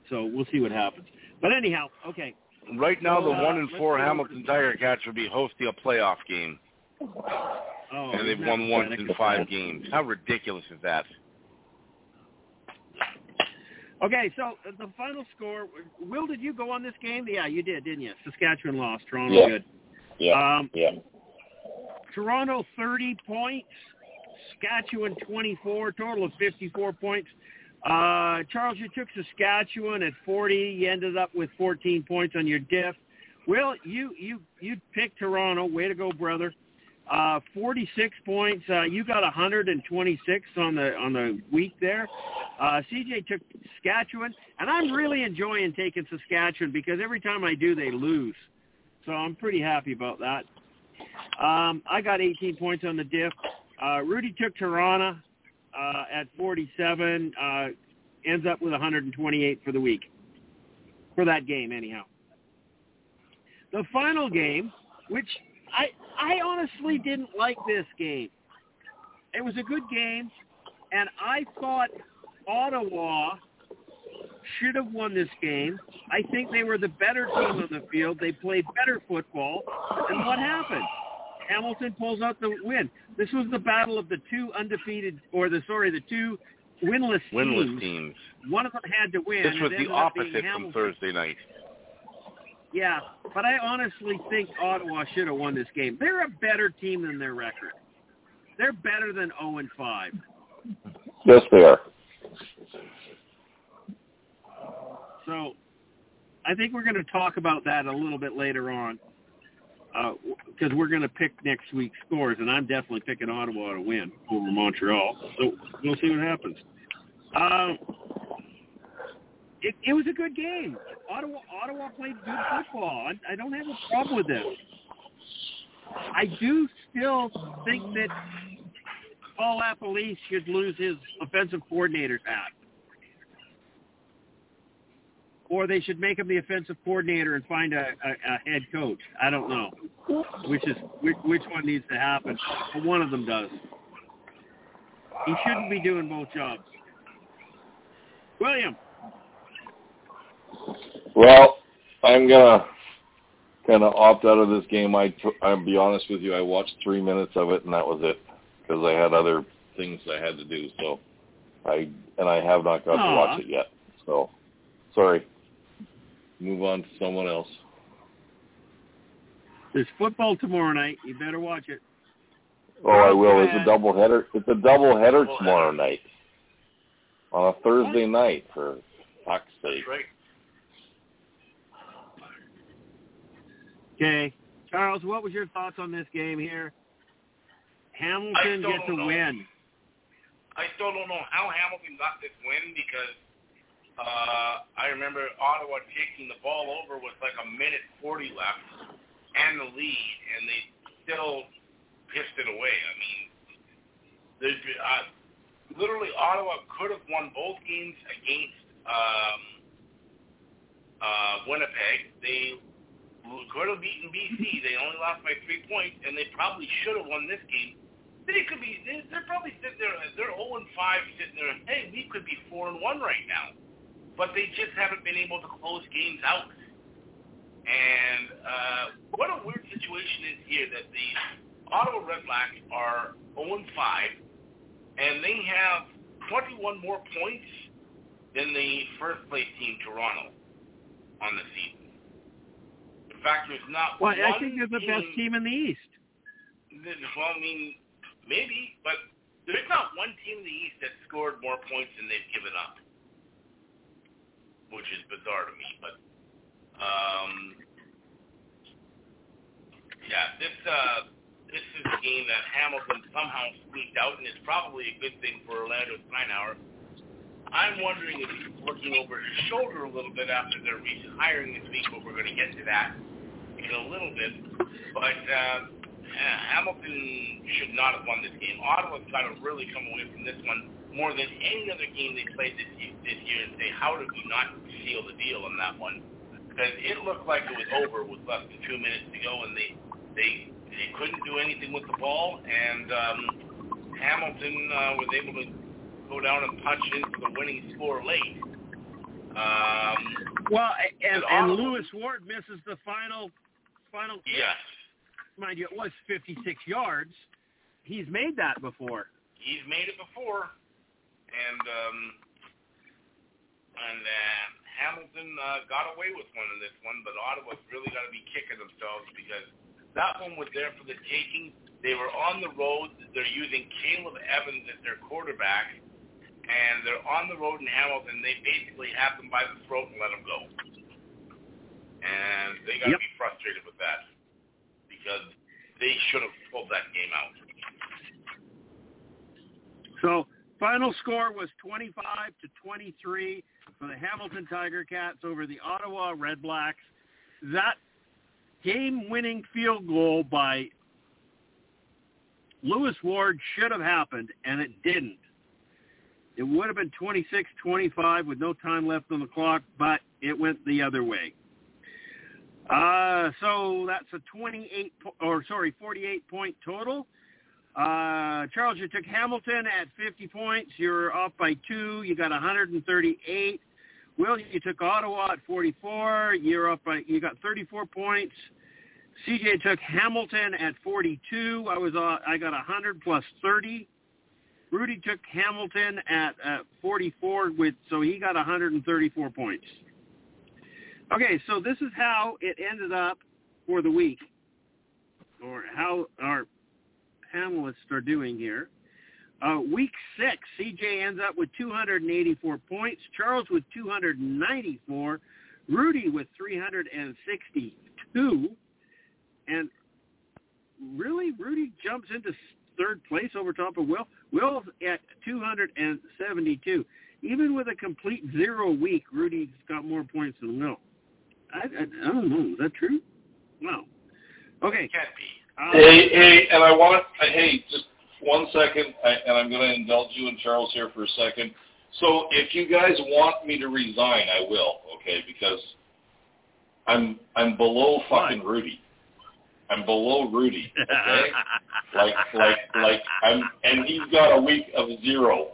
So we'll see what happens. But anyhow, okay. right now the Uh, one and four Hamilton Tiger Cats will be hosting a playoff game, Oh, and they've won once pathetic? in five games. How ridiculous is that? Okay, so uh, the final score. Will, did you go on this game? Yeah, you did, didn't you? Saskatchewan lost. Toronto Yeah. good. Yeah. Um, yeah. Toronto 30 points, Saskatchewan 24, total of 54 points. Uh, Charles, you took Saskatchewan at 40. You ended up with 14 points on your diff. Well, you you you picked Toronto. Way to go, brother. Uh, 46 points. Uh, you got 126 on the on the week there. Uh, CJ took Saskatchewan, and I'm really enjoying taking Saskatchewan because every time I do, they lose. So I'm pretty happy about that. Um, I got 18 points on the diff. Uh, Rudy took Toronto uh, at 47. Uh, ends up with 128 for the week. For that game, anyhow. The final game, which I I honestly didn't like this game. It was a good game, and I thought Ottawa should have won this game. I think they were the better team on the field. They played better football. And what happened? Hamilton pulls out the win. This was the battle of the two undefeated, or the sorry, the two winless, Winless teams. teams. One of them had to win. This was the ended up being opposite from Thursday night. Yeah, but I honestly think Ottawa should have won this game. They're a better team than their record. They're better than 0 and 5. Yes, they are. So I think we're going to talk about that a little bit later on because we're going to pick next week's scores, and I'm definitely picking Ottawa to win over Montreal. So we'll see what happens. Um, it, it was a good game. Ottawa Ottawa played good football. I, I don't have a problem with this. I do still think that Paul LaPolice should lose his offensive coordinator's hat. Or they should make him the offensive coordinator and find a, a, a head coach. I don't know which is which, which one needs to happen. But one of them does. He shouldn't be doing both jobs. William, Well, I'm gonna kind of opt out of this game. I I'll be honest with you. I watched three minutes of it, and that was it because I had other things I had to do. So I and I have not got to watch it yet. So sorry. Move on to someone else. there's football tomorrow night. You better watch it. Oh, I will. It's a double header. It's a double header tomorrow night. On a Thursday night, for fuck's sake. Right. Okay. Charles, what was your thoughts on this game here? Hamilton gets a know. win. I still don't know how Hamilton got this win because uh, I remember Ottawa taking the ball over with like a minute 40 left and the lead, and they still pissed it away. I mean, there's uh, literally Ottawa could have won both games against um, uh, Winnipeg. They could have beaten BC. They only lost by three points, and they probably should have won this game. They could be. they- They're probably sitting there. They're 0 and 5, sitting there. Hey, we could be 4 and 1 right now, but they just haven't been able to close games out. And uh, what a weird situation is here that the Ottawa Redblacks are 0 and 5, and they have 21 more points than the first place team, Toronto, on the season. In fact, there's not Well, one I think they're the best team in the East. Th- Well, I mean, maybe, but there's not one team in the East that scored more points than they've given up, which is bizarre to me. But um, yeah, this uh, this is a game that Hamilton somehow squeaked out, and it's probably a good thing for Orlando Steinauer. I'm wondering if he's looking over his shoulder a little bit after their recent hiring this week, but we're going to get to that in a little bit. But uh, Hamilton should not have won this game. Ottawa's got to really come away from this one more than any other game they played this year, this year and say, how did we not seal the deal on that one? Because it looked like it was over with less than two minutes to go, and they they they couldn't do anything with the ball, and um, Hamilton uh, was able to go down and punch into the winning score late. Um, Well, and, And Lewis Ward misses the final final kick. yes, Mind you, it was 56 yards. He's made that before. he's made it before, and um, and uh, Hamilton uh, got away with one in this one, but Ottawa's really got to be kicking themselves because that one was there for the taking. They were on the road. They're using Caleb Evans as their quarterback, and they're on the road in Hamilton. They basically have them by the throat and let them go, and they got to Yep. be frustrated with that because they should have pulled that game out. So final score was 25 to 23 for the Hamilton Tiger Cats over the Ottawa Red Blacks. That game-winning field goal by Lewis Ward should have happened, and it didn't. It would have been 26-25 with no time left on the clock, but it went the other way. Uh, so that's a 28 po- or sorry, 48 point total. Uh, Charles, you took Hamilton at 50 points. You're off by two. You got 138. Will, you took Ottawa at 44. You're up by you got 34 points. CJ took Hamilton at 42. I was uh, I got 100 plus 30. Rudy took Hamilton at uh, 44 with so he got 134 points. Okay, so this is how it ended up for the week, or how our panelists are doing here. Uh, week six, CJ ends up with 284 points, Charles with 294, Rudy with 362, and really, Rudy jumps into third place over top of Will. Will's at 272. Even with a complete zero week, Rudy's got more points than Will. I, I, I don't know. Is that true? No. Okay. Can't be. Hey, hey, and I want, uh, hey, just one second, I, and I'm going to indulge you and Charles here for a second. So if you guys want me to resign, I will, okay? Because I'm I'm below fucking Rudy. I'm below Rudy, okay? *laughs* like like like I'm, and he's got a week of zero.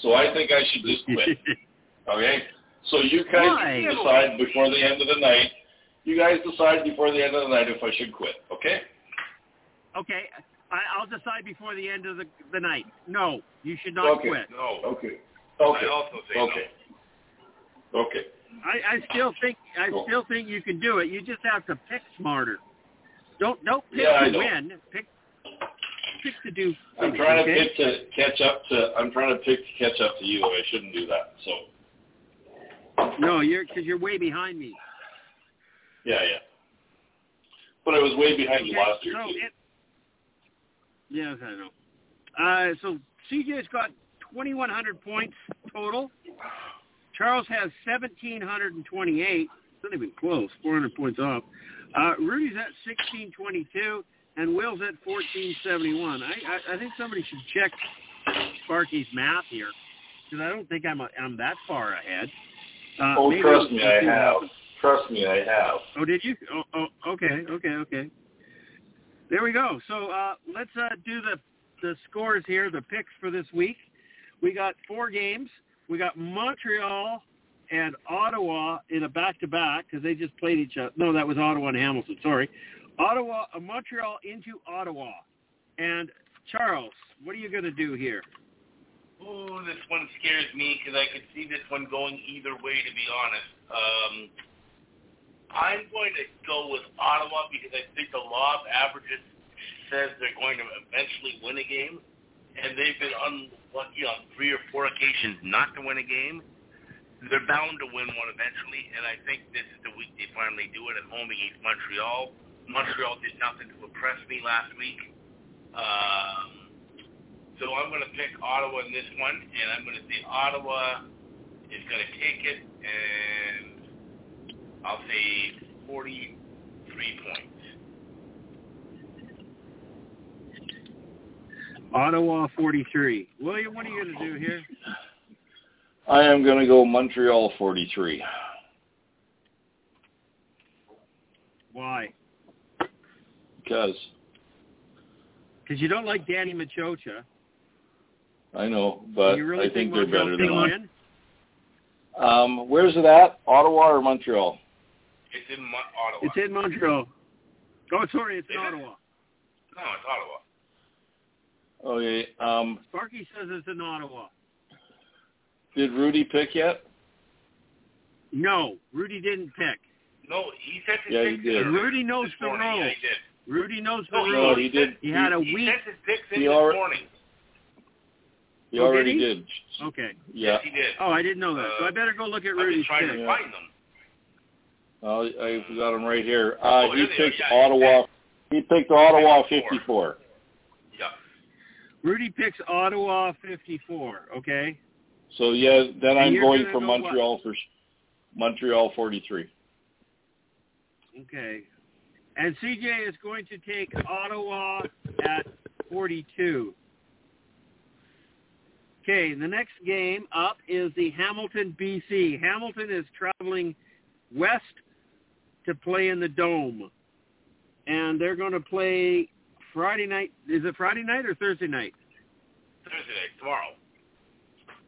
So I think I should just quit, okay? So you guys Why? decide before the end of the night. You guys decide before the end of the night if I should quit, okay? Okay. I, I'll decide before the end of the, the night. No, you should not Okay. quit. No. Okay. Okay. I also say Okay. Okay. I, I still think I Cool. still think you can do it. You just have to pick smarter. Don't don't pick Yeah, to win. Pick pick to do. I'm trying to okay? pick to catch up to. I'm trying to pick to catch up to you. I shouldn't do that. So No, you're because you're way behind me. yeah, yeah. But I was way behind you last year so too. it- yes, I know. Uh, so CJ's got 2,100 points total. Charles has 1,728. It's not even close. 400 points off. Uh, Rudy's at 1,622, and Will's at 1,471. I, I, I think somebody should check Sparky's math here, because I don't think I'm a, I'm that far ahead. Uh, oh, trust me, I have. Trust me, I have. Oh, did you? Oh, oh, okay, okay, okay. There we go. So uh, let's uh, do the the scores here, the picks for this week. We got four games. We got Montreal and Ottawa in a back-to-back because they just played each other. No, that was Ottawa and Hamilton. Sorry, Ottawa, uh, Montreal into Ottawa. And Charles, what are you going to do here? Oh, this one scares me because I could see this one going either way. To be honest, um, I'm going to go with Ottawa because I think the law of averages says they're going to eventually win a game, and they've been unlucky on three or four occasions not to win a game. They're bound to win one eventually, and I think this is the week they finally do it at home against Montreal. Montreal did nothing to impress me last week. Um, so I'm going to pick Ottawa in this one, and I'm going to say Ottawa is going to take it, and I'll say 43 points. Ottawa 43. William, what are you going to do here? I am going to go Montreal 43. Why? Because Because you don't like Danny Maciocia. I know, but you really I think they're Montreal's better than gonna I. Um, where's it at? Ottawa or Montreal? It's in Mo- Ottawa. It's in Montreal. Oh, sorry, it's in it? Ottawa. no, it's Ottawa. Okay. Um, Sparky says it's in Ottawa. did Rudy pick yet? No, Rudy didn't pick. No, he said his Yeah, he picks did. Rudy knows this the morning. Yeah, rules. he did. Rudy knows the No, he, rules. he did. He had a he week. sent his picks in He this alre- morning. He Oh, did already he? did. Okay. Yeah. Yes, he did. Oh, I didn't know that. so Uh, I better go look at I'm Rudy's just trying pick. to Yeah. find them. Oh, I've got him right here. Uh, Oh, he here are. picked Yeah, Ottawa. He picked Ottawa 54. 54. Rudy picks Ottawa 54. Okay. So yeah, then I'm going for go what? Montreal for Montreal 43. Okay. And CJ is going to take Ottawa at 42. Okay, the next game up is the Hamilton BC. Hamilton is traveling west to play in the Dome. And they're going to play Friday night. Is it Friday night or Thursday night? Thursday night, tomorrow.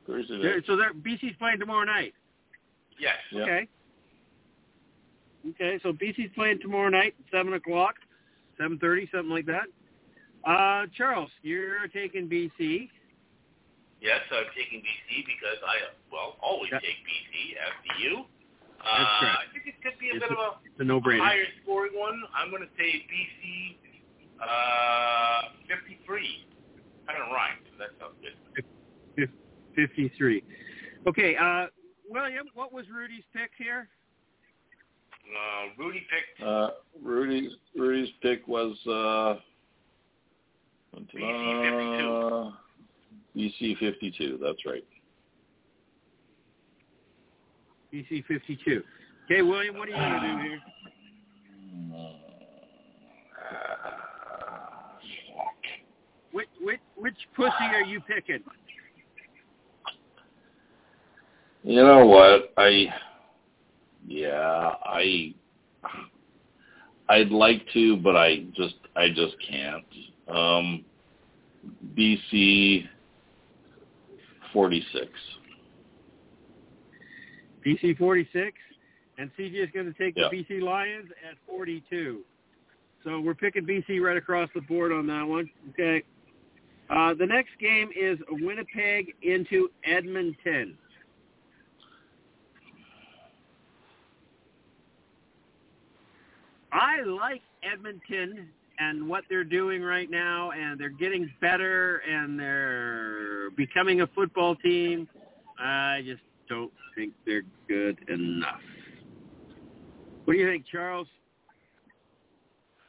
Thursday They're, so they're, BC's playing tomorrow night. Yes. Yeah. Okay. Okay, so BC's playing tomorrow night, seven o'clock, seven thirty, something like that. Uh, Charles, you're taking BC. Yes, I'm taking BC because I, well, always Yeah. take BC after you. That's Uh. I think it could be a It's bit of a It's a no-brainer. higher scoring one. I'm going to say BC uh, 53. Kind of rhymed. That sounds good. Fifty-three. Okay, uh, William, what was Rudy's pick here? Uh, Rudy picked Uh, Rudy's Rudy's pick was uh, BC 52. BC 52. That's right. BC fifty-two. Okay, William, what are you going to do here? Which, which which pussy are you picking? You know what? I yeah, I I'd like to, but I just I just can't. Um BC 46. BC forty-six, and CJ is going to take Yeah. the BC Lions at forty-two. So we're picking BC right across the board on that one. Okay. Uh, the next game is Winnipeg into Edmonton. I like Edmonton and what they're doing right now, and they're getting better, and they're becoming a football team. I just don't think they're good enough. What do you think, Charles?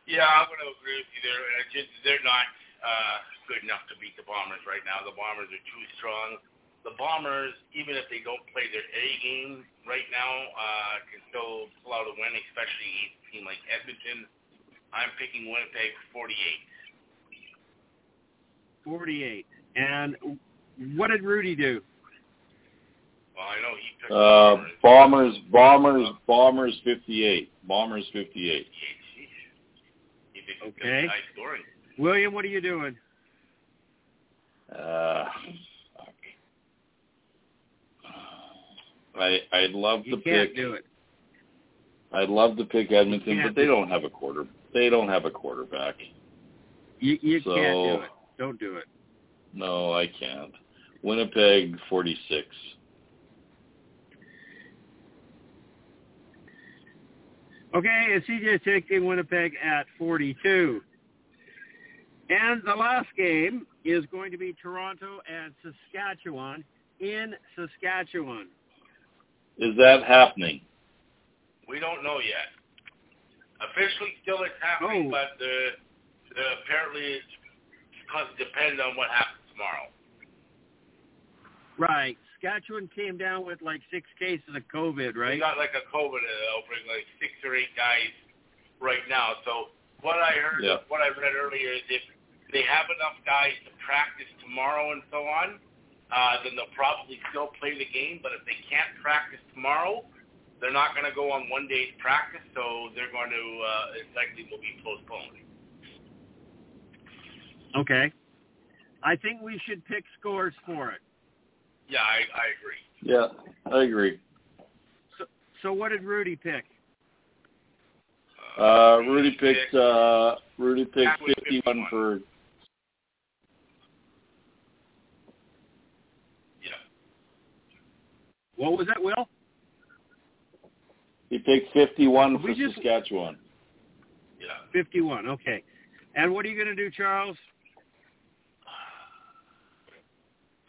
Yeah, I'm going to agree with you there. Just, they're not uh, good enough to beat the Bombers right now. The Bombers are too strong. The Bombers, even if they don't play their A game right now, uh, can still pull out a win, especially a team like Edmonton. I'm picking Winnipeg 48. 48. And what did Rudy do? Well, I know he picked Uh Bombers. Bombers Bombers Bombers 58. Bombers 58. 58. Sheesh. He did Okay. William, what are you doing? Uh fuck. I I'd love You to can't pick do it. I'd love to pick Edmonton, but they do it. don't have a quarter. They don't have a quarterback. You, you So- can't do it. Don't do it. No, I can't. Winnipeg 46. Okay, and CJ taking Winnipeg at 42. And the last game is going to be Toronto and Saskatchewan in Saskatchewan. Is that happening? We don't know yet. Officially, still it's happening, Oh. but the, the apparently it's because it depends on what happens tomorrow. Right. Saskatchewan came down with like six cases of COVID, We right? got like a COVID uh, outbreak, like six or eight guys right now. So what I heard, Yeah. what I read earlier is if they have enough guys to practice tomorrow and so on, uh, then they'll probably still play the game. But if they can't practice tomorrow, they're not going to go on one day's practice, so they're going to uh, it likely will be postponed. Okay. I think we should pick scores for it. Yeah, I, I agree. Yeah, I agree. So, so what did Rudy pick? Uh, Rudy picked uh, Rudy picked 51 51. for yeah. What was that, Will? he picked 51 for We just- Saskatchewan. Yeah. 51. Okay. And what are you going to do, Charles?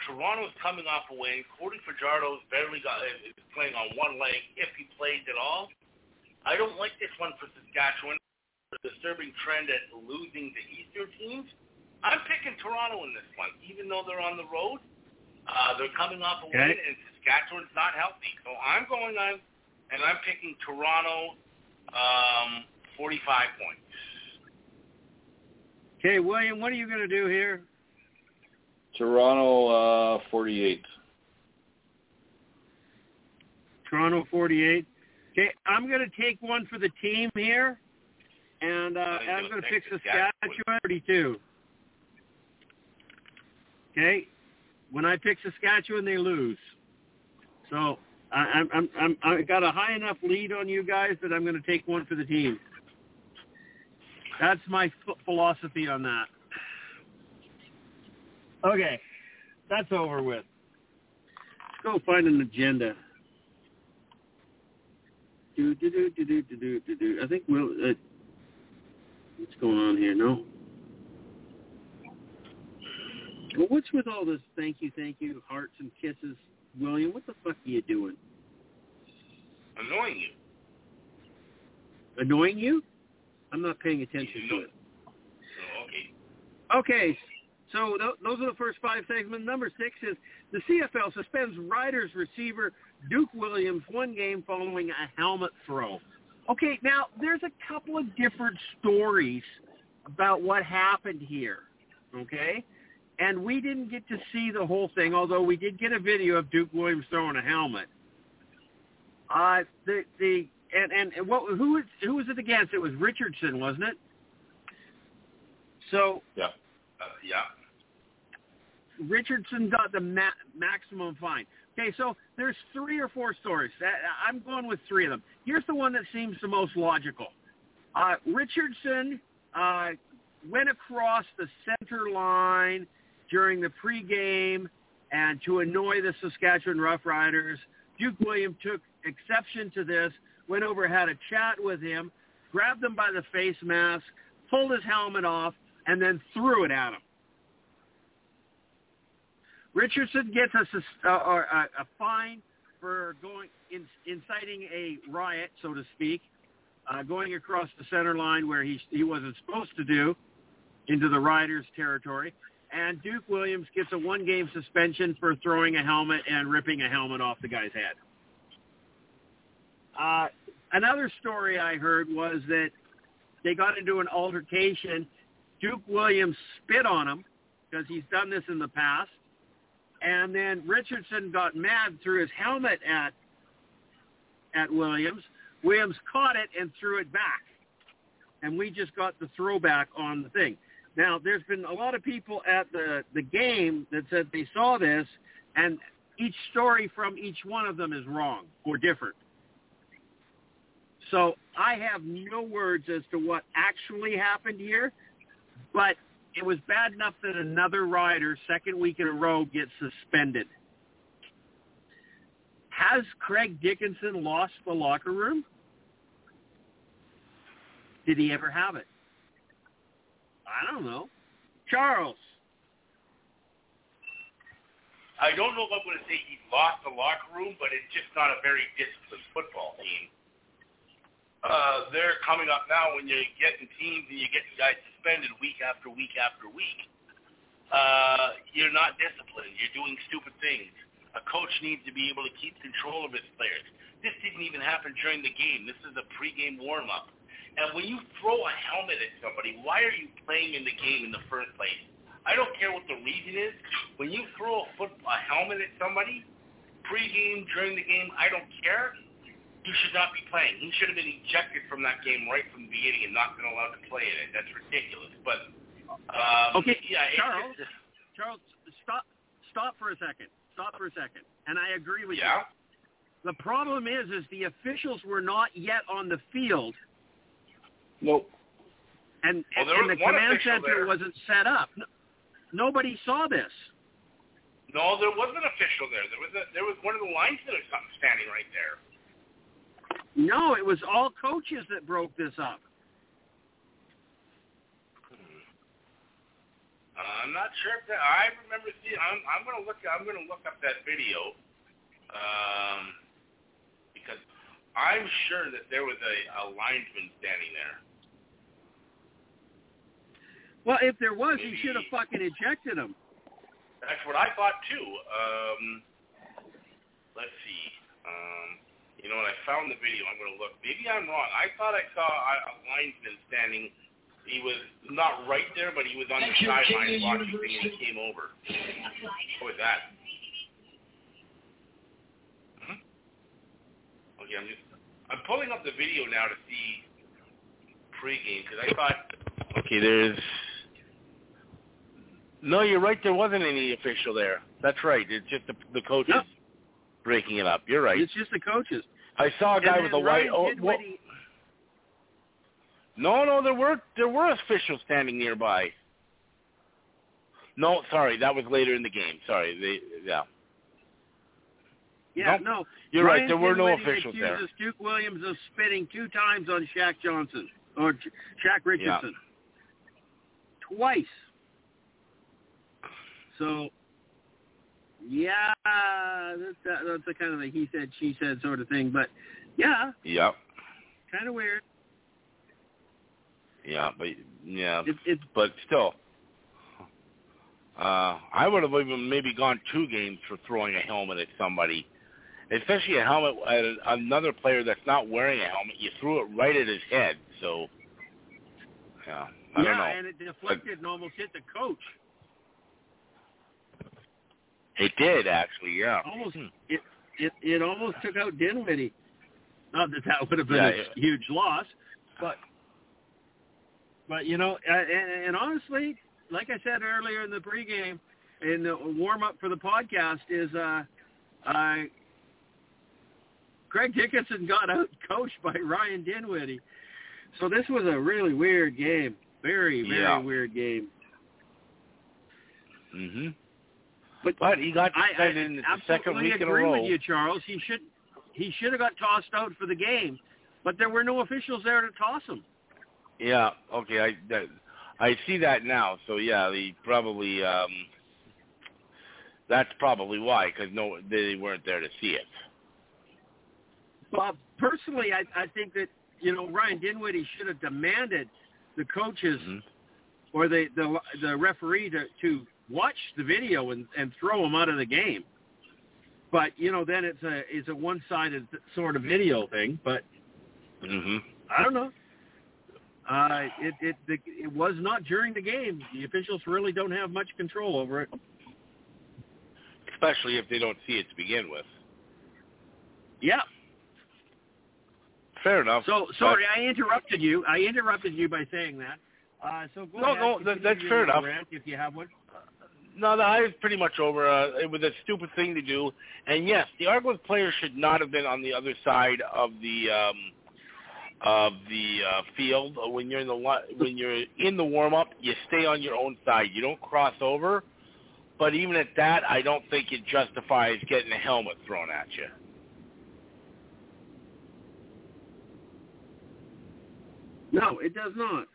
Toronto's coming off a win. Cody Fajardo's barely got is playing on one leg, if he plays at all. I don't like this one for Saskatchewan. The disturbing trend at losing to Eastern teams. I'm picking Toronto in this one, even though they're on the road. Uh, they're coming off a Okay. win, and Saskatchewan's not healthy. So I'm going on, and I'm picking Toronto um, 45 points. Okay, William, what are you going to do here? Toronto uh, 48. Toronto 48. Okay, I'm going to take one for the team here, and uh, I think I'm going to pick Saskatchewan. Saskatchewan 32. Okay, when I pick Saskatchewan, they lose. So I, I'm I'm I'm I got a high enough lead on you guys that I'm going to take one for the team. That's my ph- philosophy on that. Okay, that's over with. Let's go find an agenda. Do do do do do do do do. I think we'll. Uh, what's going on here? No. Well, what's with all this thank you, thank you, hearts and kisses, William? What the fuck are you doing? Annoying you. Annoying you? I'm not paying attention to it. Oh, okay, so th- those are the first five segments. Number six is the CFL suspends Riders receiver Duke Williams one game following a helmet throw. Okay, now there's a couple of different stories about what happened here. Okay, and we didn't get to see the whole thing, although we did get a video of Duke Williams throwing a helmet. Uh, the the and and, and what who was who was it against? It was Richardson, wasn't it? So Yeah. Uh, yeah. Richardson got the ma- maximum fine. Okay, so there's three or four stories. I'm going with three of them. Here's the one that seems the most logical. Uh, Richardson uh, went across the center line during the pregame and to annoy the Saskatchewan Roughriders. Duke William took exception to this, went over, had a chat with him, grabbed him by the face mask, pulled his helmet off, and then threw it at him. Richardson gets a, uh, or a, a fine for going in, inciting a riot, so to speak, uh, going across the center line where he he wasn't supposed to do, into the Riders' territory. And Duke Williams gets a one-game suspension for throwing a helmet and ripping a helmet off the guy's head. Uh, another story I heard was that they got into an altercation. Duke Williams spit on him because he's done this in the past. And then Richardson got mad, threw his helmet at at Williams. Williams caught it and threw it back. And we just got the throwback on the thing. Now, there's been a lot of people at the, the game that said they saw this, and each story from each one of them is wrong or different. So I have no words as to what actually happened here, but it was bad enough that another rider, second week in a row, gets suspended. Has Craig Dickenson lost the locker room? Did he ever have it? I don't know. Charles. I don't know if I'm going to say he lost the locker room, but it's just not a very disciplined football team. Uh, they're coming up now when you're getting teams and you're getting guys suspended week after week after week. Uh, you're not disciplined. You're doing stupid things. A coach needs to be able to keep control of his players. This didn't even happen during the game. This is a pregame warm-up. And when you throw a helmet at somebody, why are you playing in the game in the first place? I don't care what the reason is. When you throw a foot a helmet at somebody, pregame, during the game, I don't care. You should not be playing. He should have been ejected from that game right from the beginning and not been allowed to play in it. That's ridiculous. But um, Okay, yeah, Charles. just- Charles, stop stop for a second. Stop for a second. And I agree with yeah. you. The problem is is the officials were not yet on the field Nope. and, Well, and, there and was the command center there. wasn't set up. No, nobody saw this. No, there was an official there. There was a, there was one of the linesmen or something standing right there. No, it was all coaches that broke this up. Uh, I'm not sure if that. I remember seeing. I'm I'm gonna look. I'm gonna look up that video, um, because I'm sure that there was a, a linesman standing there. Well, if there was, he should have fucking ejected him. That's what I thought too. Um, let's see. Um, you know what? I found the video. I'm going to look. Maybe I'm wrong. I thought I saw a a linesman standing. He was not right there, but he was on the sideline watching the thing and he came over. What was that? Hmm? Okay, I'm just. I'm pulling up the video now to see pregame because I thought. Okay, there's. No, you're right. There wasn't any official there. That's right. It's just the, the coaches No. breaking it up. You're right. It's just the coaches. I saw a guy with a white. Ryan well, no, no, there were there were officials standing nearby. No, sorry, that was later in the game. Sorry, they yeah. Yeah, Nope. no. You're Ryan right. There were no officials there. Duke Williams of spitting two times on Shaq Johnson or Sh- Shaq Richardson. Twice. So, yeah, that's, that, that's the kind of a he said, she said sort of thing. But, yeah, Yep. kind of weird. Yeah, but yeah, It, it, but still, uh, I would have even maybe gone two games for throwing a helmet at somebody, especially a helmet at another player that's not wearing a helmet. You threw it right at his head, so yeah, I yeah, don't know. and it deflected and almost hit the coach. It did actually, yeah. Almost, Hmm. it, it, it almost took out Dinwiddie. Not that that would have been Yeah, a yeah. huge loss, but but you know, and, and honestly, like I said earlier in the pregame, in the warm up for the podcast, is uh, uh, Greg Dickenson got out *laughs* coached by Ryan Dinwiddie. So this was a really weird game, very very Yeah. weird game. Mhm. But But he got I, I in the second week in a agree with you, Charles. He should he should have got tossed out for the game, but there were no officials there to toss him. Yeah. Okay. I that, I see that now. So yeah, he probably um, that's probably why because no, they weren't there to see it. Well, personally, I, I think that you know Ryan Dinwiddie should have demanded the coaches Mhm. or the the the referee to to watch the video and and throw him out of the game. But you know, then it's a it's a one sided sort of video thing. But Mhm. I don't know. Uh, it it the, it was not during the game. The officials really don't have much control over it. Especially if they don't see it to begin with. Yeah. Fair enough. So sorry, I interrupted you. I interrupted you by saying that. Uh, so go No, ahead. no, that- that's fair enough. If you have one. No, the high is pretty much over. Uh, it was a stupid thing to do, and yes, the Argos players should not have been on the other side of the um, of the uh, field when you're in the when you're in the warm up. You stay on your own side. You don't cross over. But even at that, I don't think it justifies getting a helmet thrown at you. No, it does not.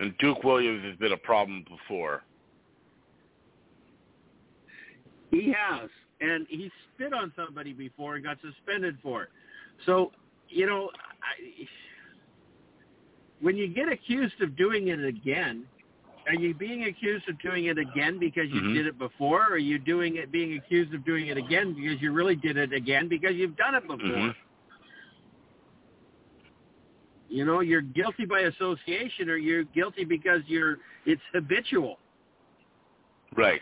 And Duke Williams has been a problem before. He has, and he spit on somebody before and got suspended for it. So, you know, I, when you get accused of doing it again, are you being accused of doing it again because you Mhm. did it before, or are you doing it being accused of doing it again because you really did it again because you've done it before? Mhm. You know, you're guilty by association, or you're guilty because you're it's habitual. Right.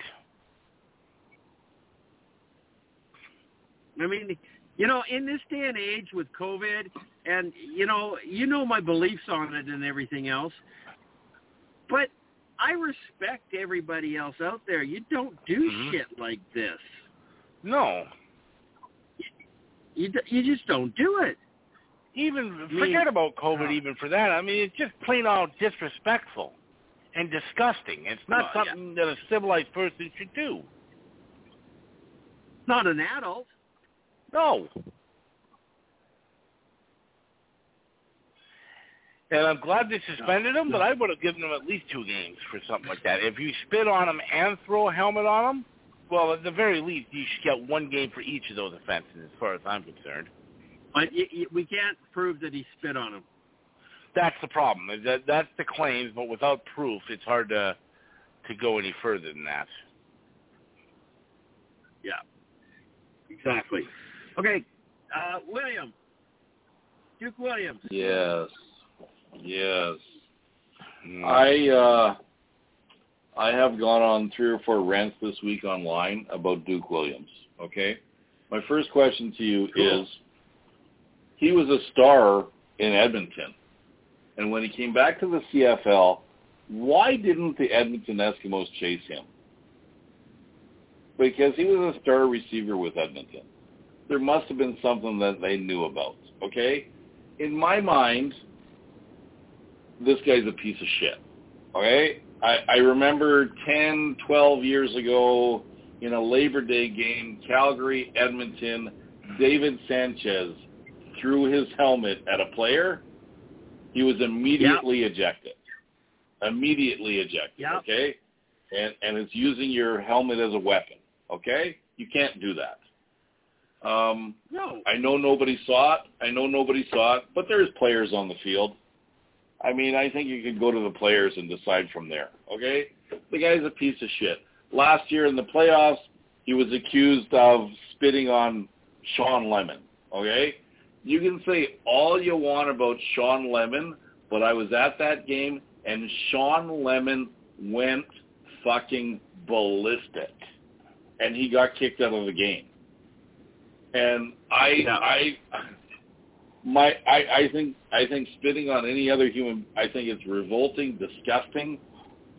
I mean, you know, in this day and age with COVID, and you know, you know my beliefs on it and everything else, but I respect everybody else out there. You don't do Mhm. shit like this. No. You you just don't do it. Even forget about COVID. Even for that, I mean, it's just plain out disrespectful and disgusting. It's not Oh, yeah. something that a civilized person should do. Not an adult. No. And I'm glad they suspended him, but I would have given him at least two games for something like that. If you spit on him and throw a helmet on him, well, at the very least, you should get one game for each of those offenses, as far as I'm concerned. But y- y- we can't prove that he spit on him. That's the problem. That that's the claim, but without proof, it's hard to to go any further than that. Yeah. Exactly. Okay, uh, William. Duke Williams. Yes. Yes. Mm. I uh I have gone on three or four rants this week online about Duke Williams. Okay? My first question to you Cool. is he was a star in Edmonton. And when he came back to the CFL, why didn't the Edmonton Eskimos chase him? Because he was a star receiver with Edmonton. There must have been something that they knew about. Okay? In my mind, this guy's a piece of shit. Okay? I, I remember 10, 12 years ago in a Labor Day game, Calgary, Edmonton, David Sanchez threw his helmet at a player. He was immediately ejected. Immediately ejected. Yep. Okay? And and it's using your helmet as a weapon. Okay? You can't do that. Um, No. I know nobody saw it. I know nobody saw it, but there's players on the field. I mean, I think you could go to the players and decide from there. Okay, the guy's a piece of shit. Last year in the playoffs, he was accused of spitting on Shawn Lemon. Okay, you can say all you want about Shawn Lemon, but I was at that game and Shawn Lemon went fucking ballistic, and he got kicked out of the game. And I, Yeah. I, my, I, I think, I think spitting on any other human, I think it's revolting, disgusting,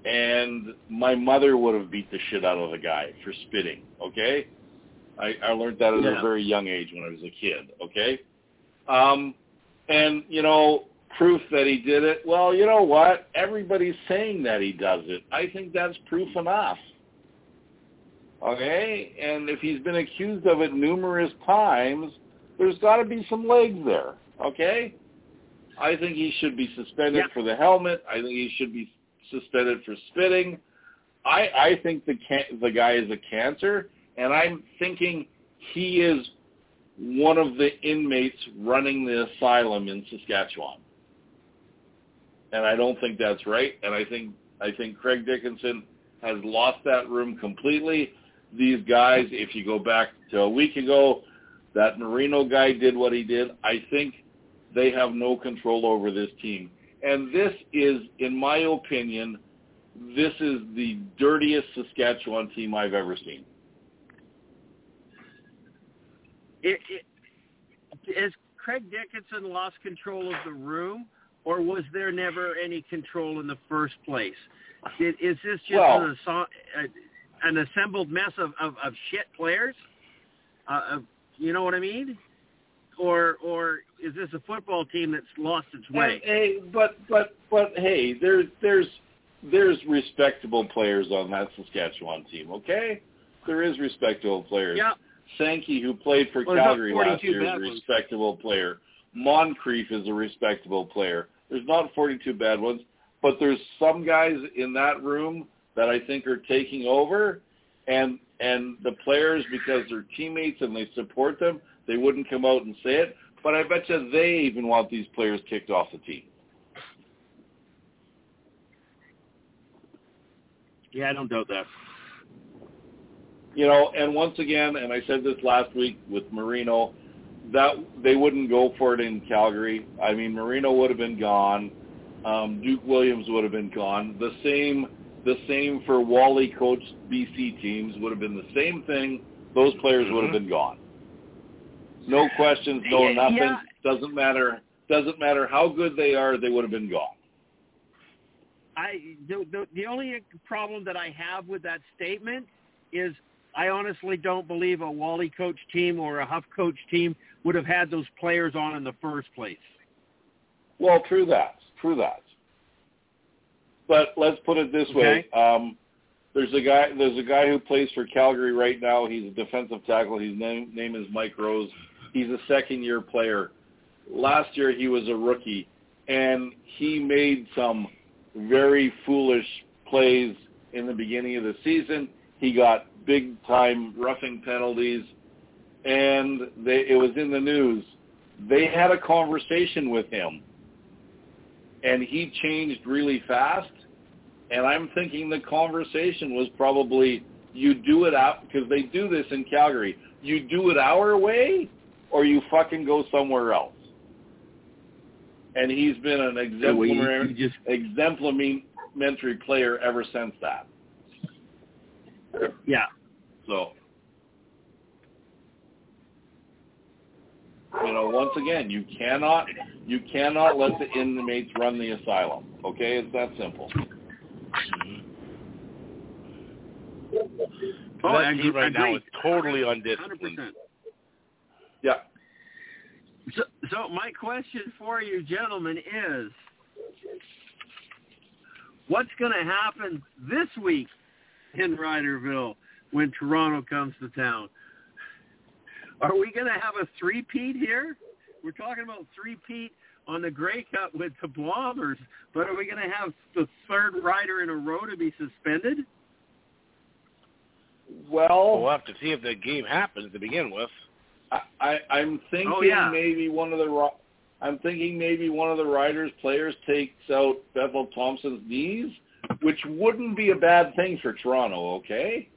and my mother would have beat the shit out of the guy for spitting. Okay, I, I learned that at Yeah. a very young age when I was a kid. Okay, um, and you know, proof that he did it. Well, you know what? Everybody's saying that he does it. I think that's proof enough. Okay, and if he's been accused of it numerous times, there's got to be some legs there. Okay, I think he should be suspended Yeah. for the helmet. I think he should be suspended for spitting. I I think the can- the guy is a cancer, and I'm thinking he is one of the inmates running the asylum in Saskatchewan. And I don't think that's right. And I think I think Craig Dickenson has lost that room completely. These guys, if you go back to a week ago, that Marino guy did what he did. I think they have no control over this team. And this is, in my opinion, this is the dirtiest Saskatchewan team I've ever seen. It, it, has Craig Dickenson lost control of the room, or was there never any control in the first place? Is, is this just Well- an, uh, an assembled mess of, of, of shit players? Uh, of, you know what I mean? Or or is this a football team that's lost its way? Hey, but but but hey, there's there's there's respectable players on that Saskatchewan team. Okay, there is respectable players. Sankey, who played for Well, Calgary last year, is a respectable player. Moncrief is a respectable player. There's not 42 bad ones, but there's some guys in that room that I think are taking over, and and the players because they're teammates and they support them, they wouldn't come out and say it. But I bet you they even want these players kicked off the team. yeah, I don't doubt that. You know, and once again, and I said this last week with Marino, that they wouldn't go for it in Calgary. I mean, Marino would have been gone. Um, Duke Williams would have been gone. The same, the same for Wally coached BC teams would have been the same thing. Those players would have been gone. No questions, no Yeah, nothing. yeah. Doesn't matter. Doesn't matter how good they are. They would have been gone. I the, the the only problem that I have with that statement is I honestly don't believe a Wally coach team or a Huff coach team would have had those players on in the first place. Well, true that. True that. But let's put it this way. Um, there's a guy. There's a guy who plays for Calgary right now. He's a defensive tackle. His name name is Mike Rose. He's a second year player. Last year he was a rookie, and he made some very foolish plays in the beginning of the season. He got big time roughing penalties, and they, it was in the news they had a conversation with him, and he changed really fast. And I'm thinking the conversation was probably you do it out because they do this in Calgary. You do it our way, or you fucking go somewhere else. And he's been an exemplary, just- exemplary player ever since that. Yeah. So, you know, once again, you cannot you cannot let the inmates run the asylum. Okay, it's that simple. Oh, that I team agree- right now is totally Hundred undisciplined. percent. Yeah. So, so my question for you, gentlemen, is what's going to happen this week in Riderville when Toronto comes to town? Are we going to have a three-peat here? We're talking about three-peat on the Grey Cup with the Bombers, but are we going to have the third rider in a row to be suspended? Well, We'll have to see if the game happens to begin with. I, I I'm thinking Oh, yeah. maybe one of the I'm thinking maybe one of the riders players takes out Bethel Thompson's knees, which wouldn't be a bad thing for Toronto. Okay.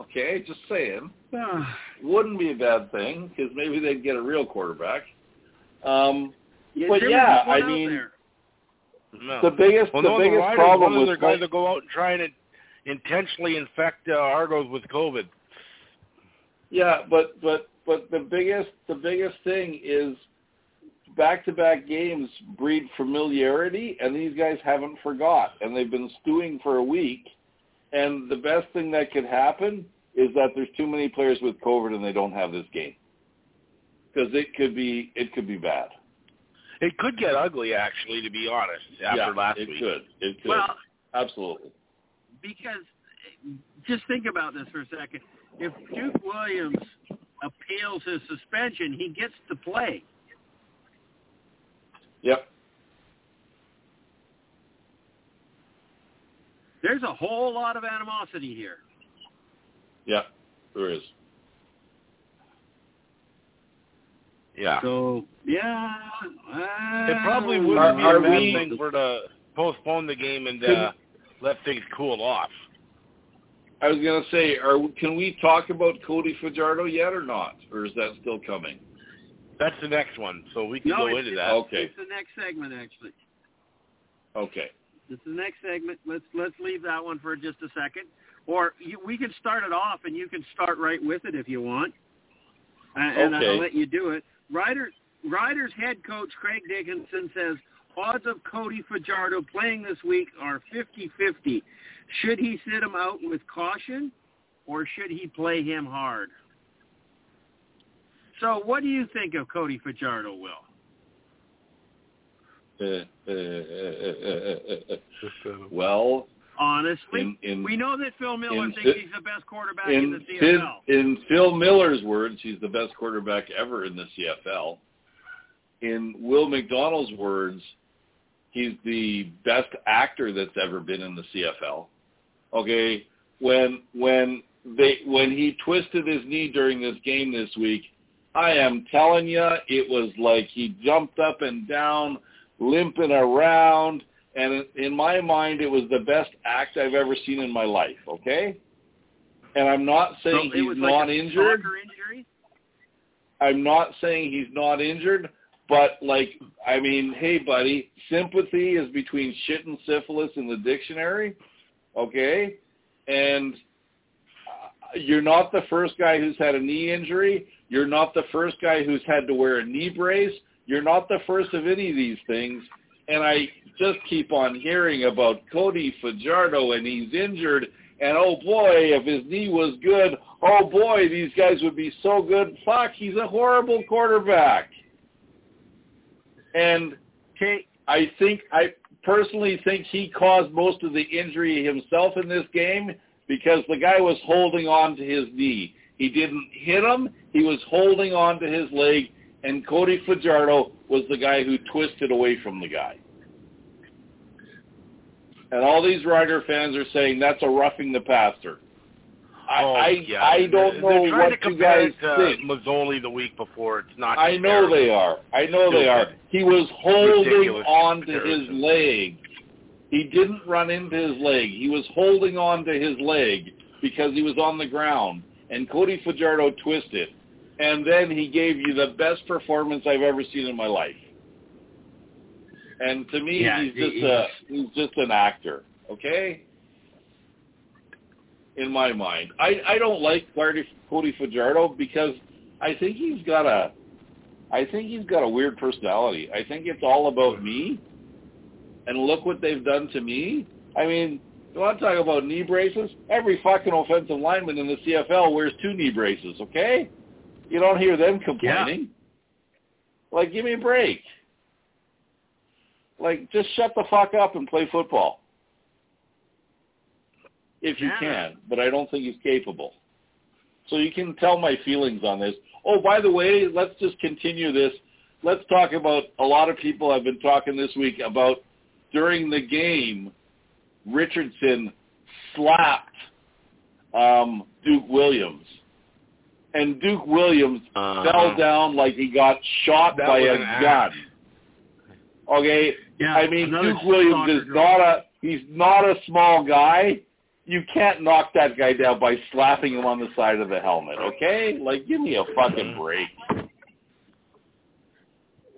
Okay, just saying. *sighs* Wouldn't be a bad thing because maybe they'd get a real quarterback. Um, Yeah, But yeah, I mean. No. the biggest well, the no, biggest the riders, problem one of with the guys that go out and try and intentionally infect uh, Argos with COVID. Yeah, but but but the biggest the biggest thing is back-to-back games breed familiarity, and these guys haven't forgot, and they've been stewing for a week. And the best thing that could happen is that there's too many players with COVID and they don't have this game because it could be it could be bad. It could get ugly, actually, to be honest, after yeah, last it week. could. It could. Well, Absolutely. because just think about this for a second. If Duke Williams appeals his suspension, he gets to play. Yep. There's a whole lot of animosity here. Yeah. There is. Yeah. So yeah, It probably uh, wouldn't Are- be are a bad we- thing for to postpone the game and Could- uh, let things cool off. I was gonna say, are can we talk about Cody Fajardo yet or not, or is that still coming? That's the next one, so we can No, go into that. Okay. it's the next segment actually. Okay. It's the next segment. Let's let's leave that one for just a second, or you, we can start it off, and you can start right with it if you want, uh, and Okay. I'll let you do it. Rider Riders head coach Craig Dickenson says odds of Cody Fajardo playing this week are 50-50. Should he sit him out with caution, or should he play him hard? So, what do you think of Cody Fajardo, Will? Uh, uh, uh, well, Honestly, in in we know that Phil Miller in thinks he's the best quarterback in, the CFL. In Phil Miller's words, he's the best quarterback ever in the CFL. In Will McDonald's words, he's the best actor that's ever been in the CFL. Okay, when when they when he twisted his knee during this game this week, I am telling you, it was like he jumped up and down, limping around, and in my mind, it was the best act I've ever seen in my life. Okay, and I'm not saying it he's not like a injured. I'm not saying he's not injured, but like, I mean, hey, buddy, sympathy is between shit and syphilis in the dictionary, okay? And uh, you're not the first guy who's had a knee injury. You're not the first guy who's had to wear a knee brace. You're not the first of any of these things. And I just keep on hearing about Cody Fajardo and he's injured. And oh boy, if his knee was good, oh boy, these guys would be so good. Fuck, he's a horrible quarterback. And I think I personally think he caused most of the injury himself in this game because the guy was holding on to his knee. He didn't hit him. He was holding on to his leg, and Cody Fajardo was the guy who twisted away from the guy. And all these Rider fans are saying that's a roughing the passer. I oh, I, yeah. I don't They're know trying what to you guys it to think. Mazzoli the week before. It's not. I know they are. I know they are. He was holding on to his leg. He didn't run into his leg. He was holding on to his leg because he was on the ground. And Cody Fajardo twisted. And then he gave you the best performance I've ever seen in my life. And to me, Yeah, he's just a he's just an actor. Okay. In my mind, I I don't like Cody Cody Fajardo because I think he's got a I think he's got a weird personality. I think it's all about me. And look what they've done to me. I mean, you want to talk about knee braces? Every fucking offensive lineman in the CFL wears two knee braces, okay? You don't hear them complaining. Like, give me a break. Like, just shut the fuck up and play football. If you Yeah. can, but I don't think he's capable. So you can tell my feelings on this. Oh, by the way, let's just continue this. Let's talk about a lot of people I've been talking this week about during the game, Richardson slapped um, Duke Williams. And Duke Williams Uh-huh. fell down like he got shot That by a an act. gun. Okay, Yeah, I mean Duke Williams is girl. not a he's not a small guy. You can't knock that guy down by slapping him on the side of the helmet, okay? Like give me a fucking break.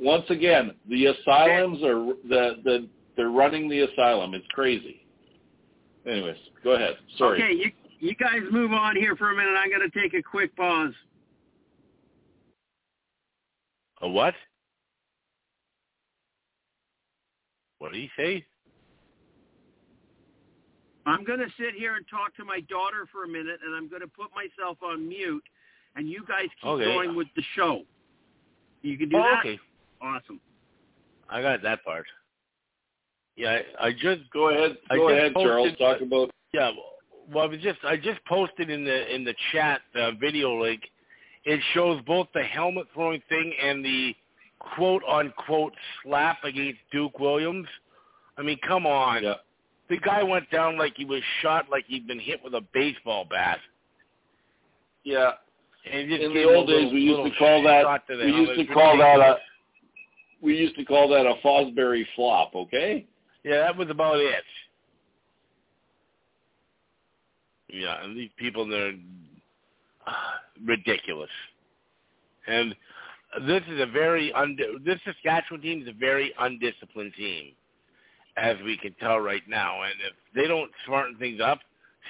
Once again, the asylums are the the they're running the asylum. It's crazy. Anyways, go ahead. Sorry. Okay, you you guys move on here for a minute. I'm going to take a quick pause. A what? What did he say? I'm going to sit here and talk to my daughter for a minute, and I'm going to put myself on mute, and you guys keep Okay. going with the show. You can do Oh, that? okay. Awesome. I got that part. Yeah, I, I just Go ahead. I Go ahead, posted- Charles. Talk about yeah. Well, I was just I just posted in the in the chat the video link. It shows both the helmet throwing thing and the quote unquote slap against Duke Williams. I mean, come on. yeah. The guy went down like he was shot, like he'd been hit with a baseball bat. Yeah. And just In the old days, little- we used to call that we used to call that a we used to call that a Fosbury flop, okay? Yeah, that was about it. Yeah, and these people they're uh, ridiculous. And this is a very und- this Saskatchewan team is a very undisciplined team, as we can tell right now. And if they don't smarten things up,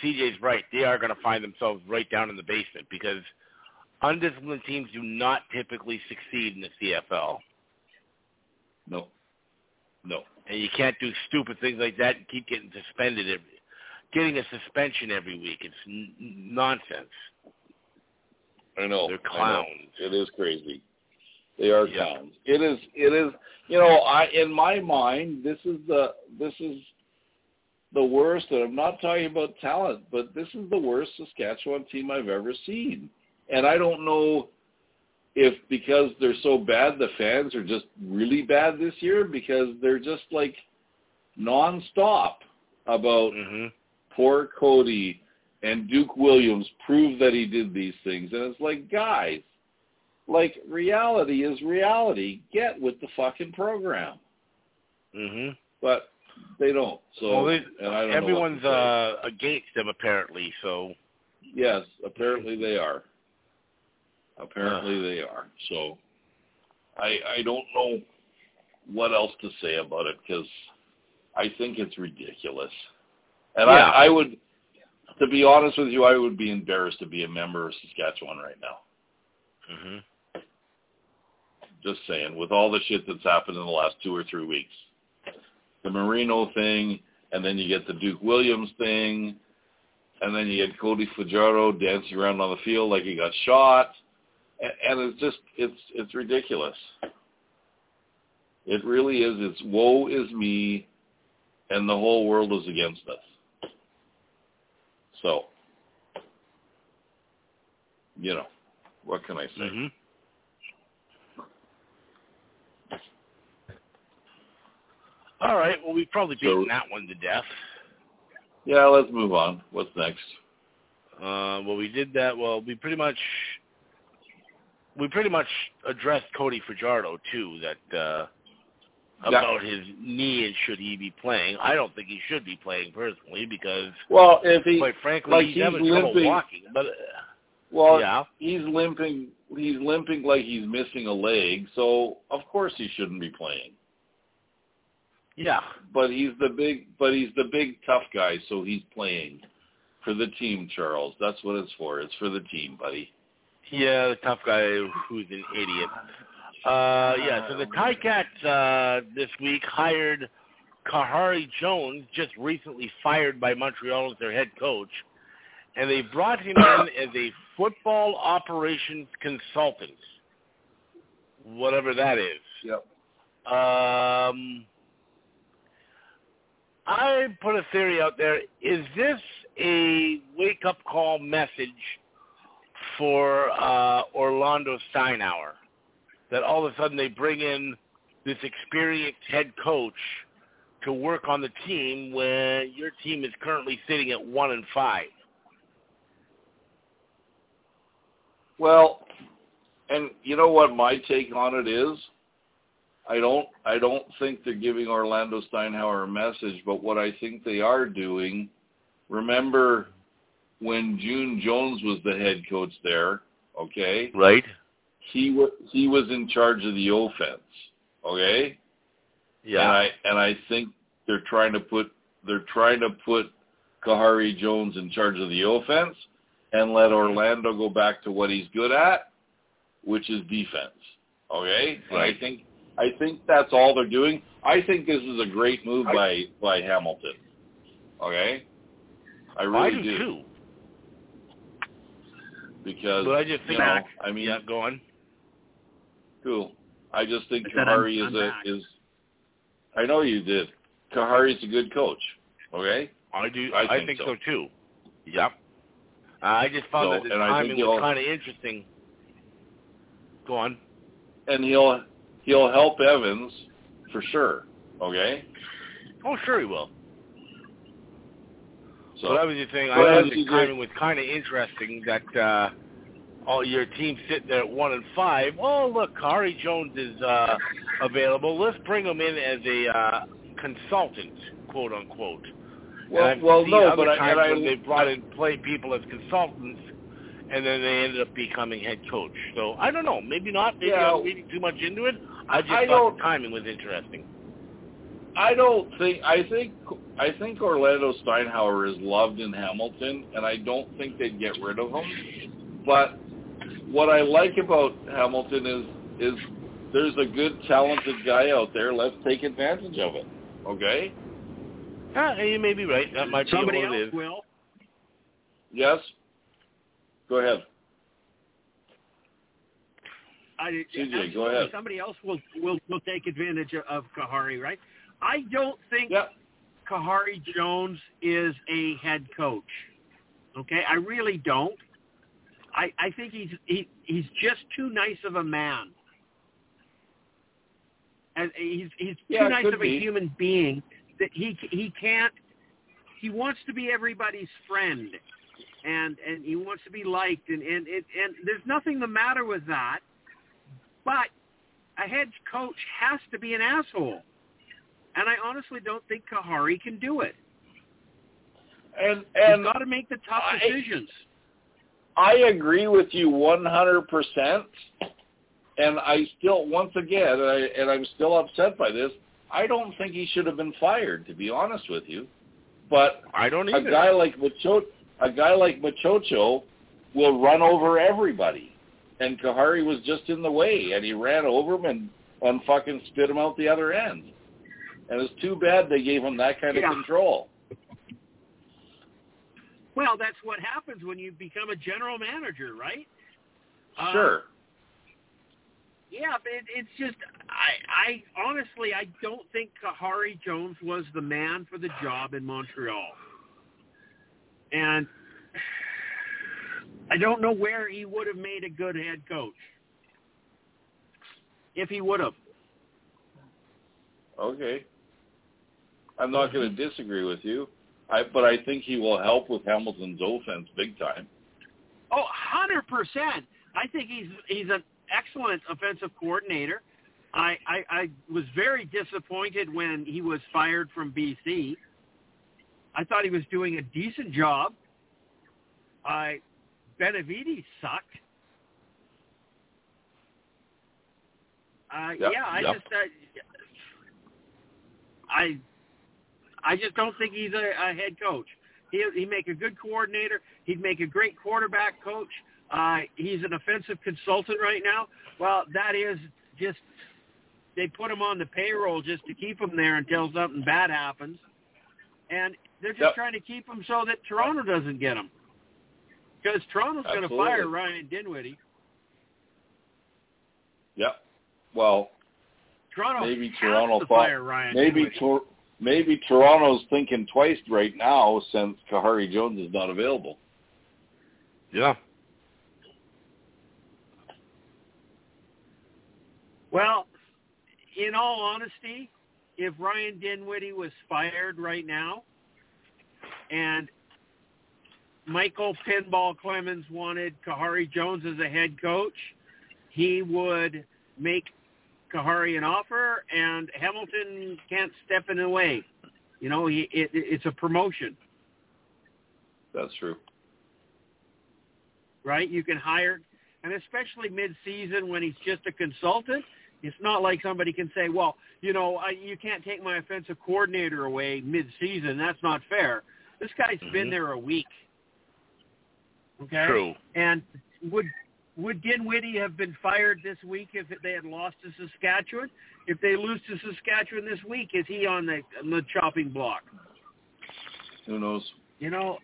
CJ's right. They are going to find themselves right down in the basement because undisciplined teams do not typically succeed in the CFL. No. No. And you can't do stupid things like that and keep getting suspended every, getting a suspension every week. It's n- nonsense. I know. They're I know. clowns. It is crazy. They are Yeah. clowns. It is it is you know, I in my mind this is the this is the worst and I'm not talking about talent, but this is the worst Saskatchewan team I've ever seen. And I don't know if because they're so bad the fans are just really bad this year because they're just like nonstop about hmm poor Cody and Duke Williams prove that he did these things. And it's like, guys, like reality is reality. Get with the fucking program. hmm But they don't. So well, they, and I don't everyone's know what to say. uh, against them apparently. So yes, apparently they are. Apparently they are. So I I don't know what else to say about it because I think it's ridiculous. And Yeah. I, I would, to be honest with you, I would be embarrassed to be a member of Saskatchewan right now. hmm Just saying, with all the shit that's happened in the last two or three weeks, the Marino thing, and then you get the Duke Williams thing, and then you get Cody Fajardo dancing around on the field like he got shot, and, it's just it's it's ridiculous. It really is. It's woe is me, and the whole world is against us. So, you know, what can I say? hmm All right. Well, we've probably beaten So- that one to death. Yeah, let's move on. What's next? Uh, well, we did that. Well, we pretty much we pretty much addressed Cody Fajardo too. That uh, about his knee and should he be playing. I don't think he should be playing personally because, well, if he quite frankly, like he's, he's having trouble limping- walking. But uh, well, yeah, he's limping. He's limping like he's missing a leg. So of course he shouldn't be playing. yeah, But he's the big. But he's the big tough guy. So he's playing for the team, Charles. That's what it's for. It's for the team, buddy. Yeah, the tough guy who's an idiot. Uh, yeah, so the Ticats uh, this week hired Khari Jones, just recently fired by Montreal as their head coach, and they brought him in as a football operations consultant, whatever that is. Yep. Um, I put a theory out there. Is this a wake-up call message for uh, Orlando Steinauer? That all of a sudden they bring in this experienced head coach to work on the team when your team is currently sitting at one and five. Well, and you know what my take on it is? I don't I don't think they're giving Orlando Steinauer a message, but what I think they are doing, remember when June Jones was the head coach there, okay? Right? He was he was in charge of the offense, okay? Yeah. And I and I think they're trying to put they're trying to put Khari Jones in charge of the offense and let Orlando go back to what he's good at, which is defense. Okay? And I think I think that's all they're doing. I think this is a great move by by Hamilton. Okay? I really I do, too. Because But I just you think know, I mean, yeah, go on. cool. I just think I said I'm- I'm is a back. is. I know you did. Khari's a good coach. Okay. I do. I I, think think, so. so. too. Yep. I just found So, that the and I think timing was kind of interesting. Go on. and he'll he'll help Evans for sure. Okay. Oh, sure he will. So I was just saying, I thought the timing was kind of interesting that uh, all your team sitting there at one and five. Oh, look, Khari Jones is uh, available. Let's bring him in as a uh, consultant, quote unquote. well, well, no, but I, I when they brought in play people as consultants, and then they ended up becoming head coach. So I don't know. Maybe not. Maybe Yeah. I'm reading too much into it. I just I thought the timing was interesting. I don't think I think I think Orlando Steinauer is loved in Hamilton, and I don't think they'd get rid of him. But what I like about Hamilton is is there's a good, talented guy out there. Let's take advantage of it. Okay? Yeah, you may be right. That might Somebody be what else is. will. Yes. Go ahead. I, CJ, uh, go ahead. Somebody else will will will take advantage of, of Khari, right? I don't think Yeah. Khari Jones is a head coach. Okay, I really don't. I I think he's he he's just too nice of a man. And he's he's Yeah, too nice of be. a human being that he he can't. He wants to be everybody's friend, and and he wants to be liked, and and and, and there's nothing the matter with that. But a head coach has to be an asshole. And I honestly don't think Khari can do it. And and got to make the tough I- decisions. I agree with you 100%. And I still, once again, and, I, and I'm still upset by this, I don't think he should have been fired, to be honest with you. But I don't either. a guy like Macho, a guy like Maciocia will run over everybody. And Khari was just in the way, and he ran over him and, and fucking spit him out the other end. And it's too bad they gave him that kind Yeah. of control. Well, that's what happens when you become a general manager, right? Uh, Sure. Yeah, but it, it's just I, I honestly I don't think Khari Jones was the man for the job in Montreal, and I don't know where he would have made a good head coach if he would have. Okay. I'm not going to disagree with you. I but I think he will help with Hamilton's offense big time. Oh, hundred percent. I think he's he's an excellent offensive coordinator. I, I I was very disappointed when he was fired from BC. I thought he was doing a decent job. I Benavides sucked. Uh, Yep, yeah, I yep. just uh, I I just don't think he's a, a head coach. He he'd make a good coordinator. He'd make a great quarterback coach. Uh, he's an offensive consultant right now. Well, that is just they put him on the payroll just to keep him there until something bad happens, and they're just Yep. trying to keep him so that Toronto doesn't get him. Because Toronto's going to fire Ryan Dinwiddie. Yep. Well, Toronto Maybe Toronto to fire Ryan maybe Dinwiddie. Tor- maybe Toronto's thinking twice right now since Khari Jones is not available. Yeah. Well, in all honesty, if Ryan Dinwiddie was fired right now and Michael Pinball Clemens wanted Khari Jones as a head coach, he would make Khari an offer and Hamilton can't step in the way. You know, he, it, it's a promotion, That's true. right? You can hire, and especially mid-season when he's just a consultant, it's not like somebody can say, well, you know, I, you can't take my offensive coordinator away mid-season. That's not fair. This guy's been Mhm. there a week. Okay. True. And would would Dinwiddie have been fired this week if they had lost to Saskatchewan? If they lose to Saskatchewan this week, is he on the on the chopping block? Who knows? You know,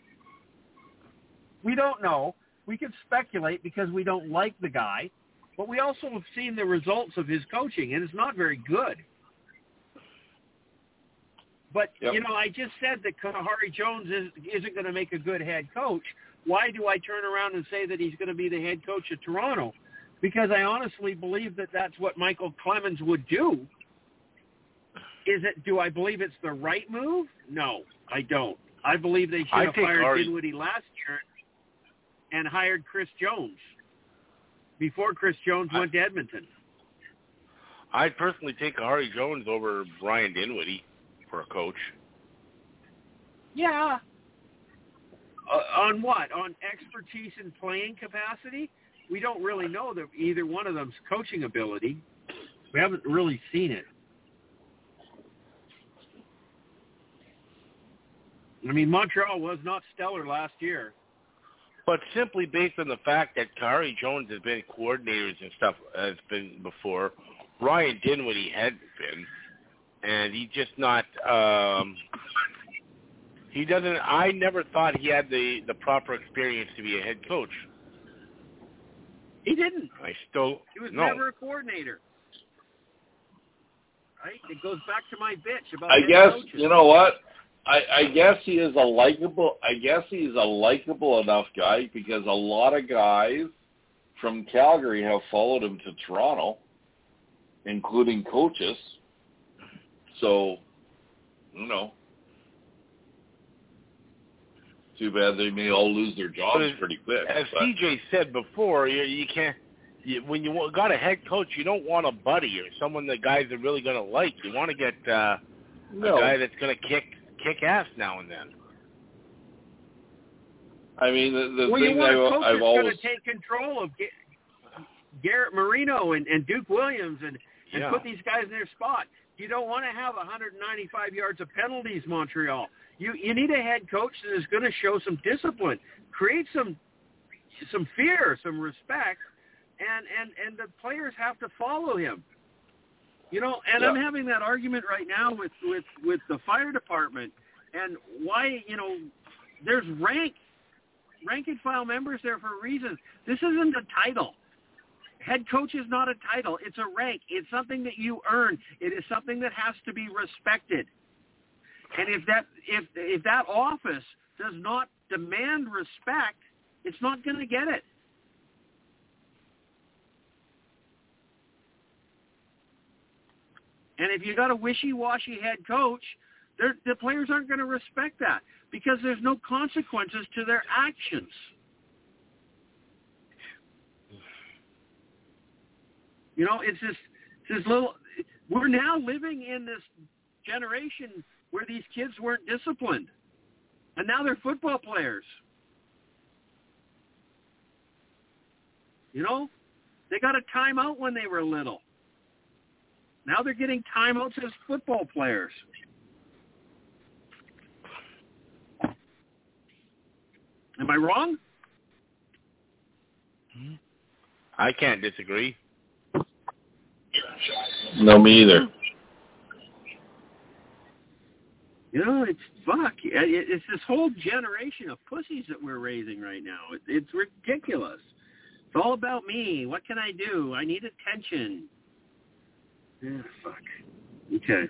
we don't know. We can speculate because we don't like the guy, but we also have seen the results of his coaching, and it's not very good. But Yep. you know, I just said that Khari Jones is, isn't going to make a good head coach. Why do I turn around and say that he's going to be the head coach of Toronto? Because I honestly believe that that's what Michael Clemens would do. Is it? Do I believe it's the right move? No, I don't. I believe they should I have fired Ari- Dinwiddie last year and hired Chris Jones before Chris Jones I- went to Edmonton. I'd personally take Khari Jones over Brian Dinwiddie for a coach. Yeah. Uh, on what? On expertise and playing capacity? We don't really know that either one of them's coaching ability. We haven't really seen it. I mean, Montreal was not stellar last year. But simply based on the fact that Khari Jones has been coordinators and stuff has been before, Ryan Dinwiddie had been, and he just not. um He doesn't. I never thought he had the the proper experience to be a head coach. He didn't. I still He was no. never a coordinator. Right? It goes back to my bitch about I head guess coaches. you know what. I, I guess he is a likable. I guess he's a likable enough guy because a lot of guys from Calgary have followed him to Toronto, including coaches. So, you know, too bad they may all lose their jobs But as- pretty quick. As but- CJ said before, you, you can't. You, when you got a head coach, you don't want a buddy or someone the guys are really going to like. You want to get uh, no, a guy that's going to kick kick ass now and then. I mean the, the well, you thing want a I've, coach I've that's always going to take control of Garrett Marino and, and Duke Williams and, and Yeah. put these guys in their spot. You don't want to have 195 yards of penalties, Montreal. You you need a head coach that is going to show some discipline, create some some fear, some respect, and and and the players have to follow him. You know, and I'm having that argument right now with with with the fire department and why you know there's rank rank and file members there for a reason. This isn't a title. Head coach is not a title. It's a rank. It's something that you earn. It is something that has to be respected. And if that if if that office does not demand respect, it's not going to get it. And if you got a wishy-washy head coach the players aren't going to respect that because there's no consequences to their actions. You know, it's this this little. We're now living in this generation where these kids weren't disciplined, and now they're football players. You know, they got a timeout when they were little. Now they're getting timeouts as football players. Am I wrong? Hmm? I can't disagree. No, me either. You know, it's fuck. It- It's this whole generation of pussies that we're raising right now. It- It's ridiculous. It's all about me. What can I do? I need attention. Yeah, fuck. Okay.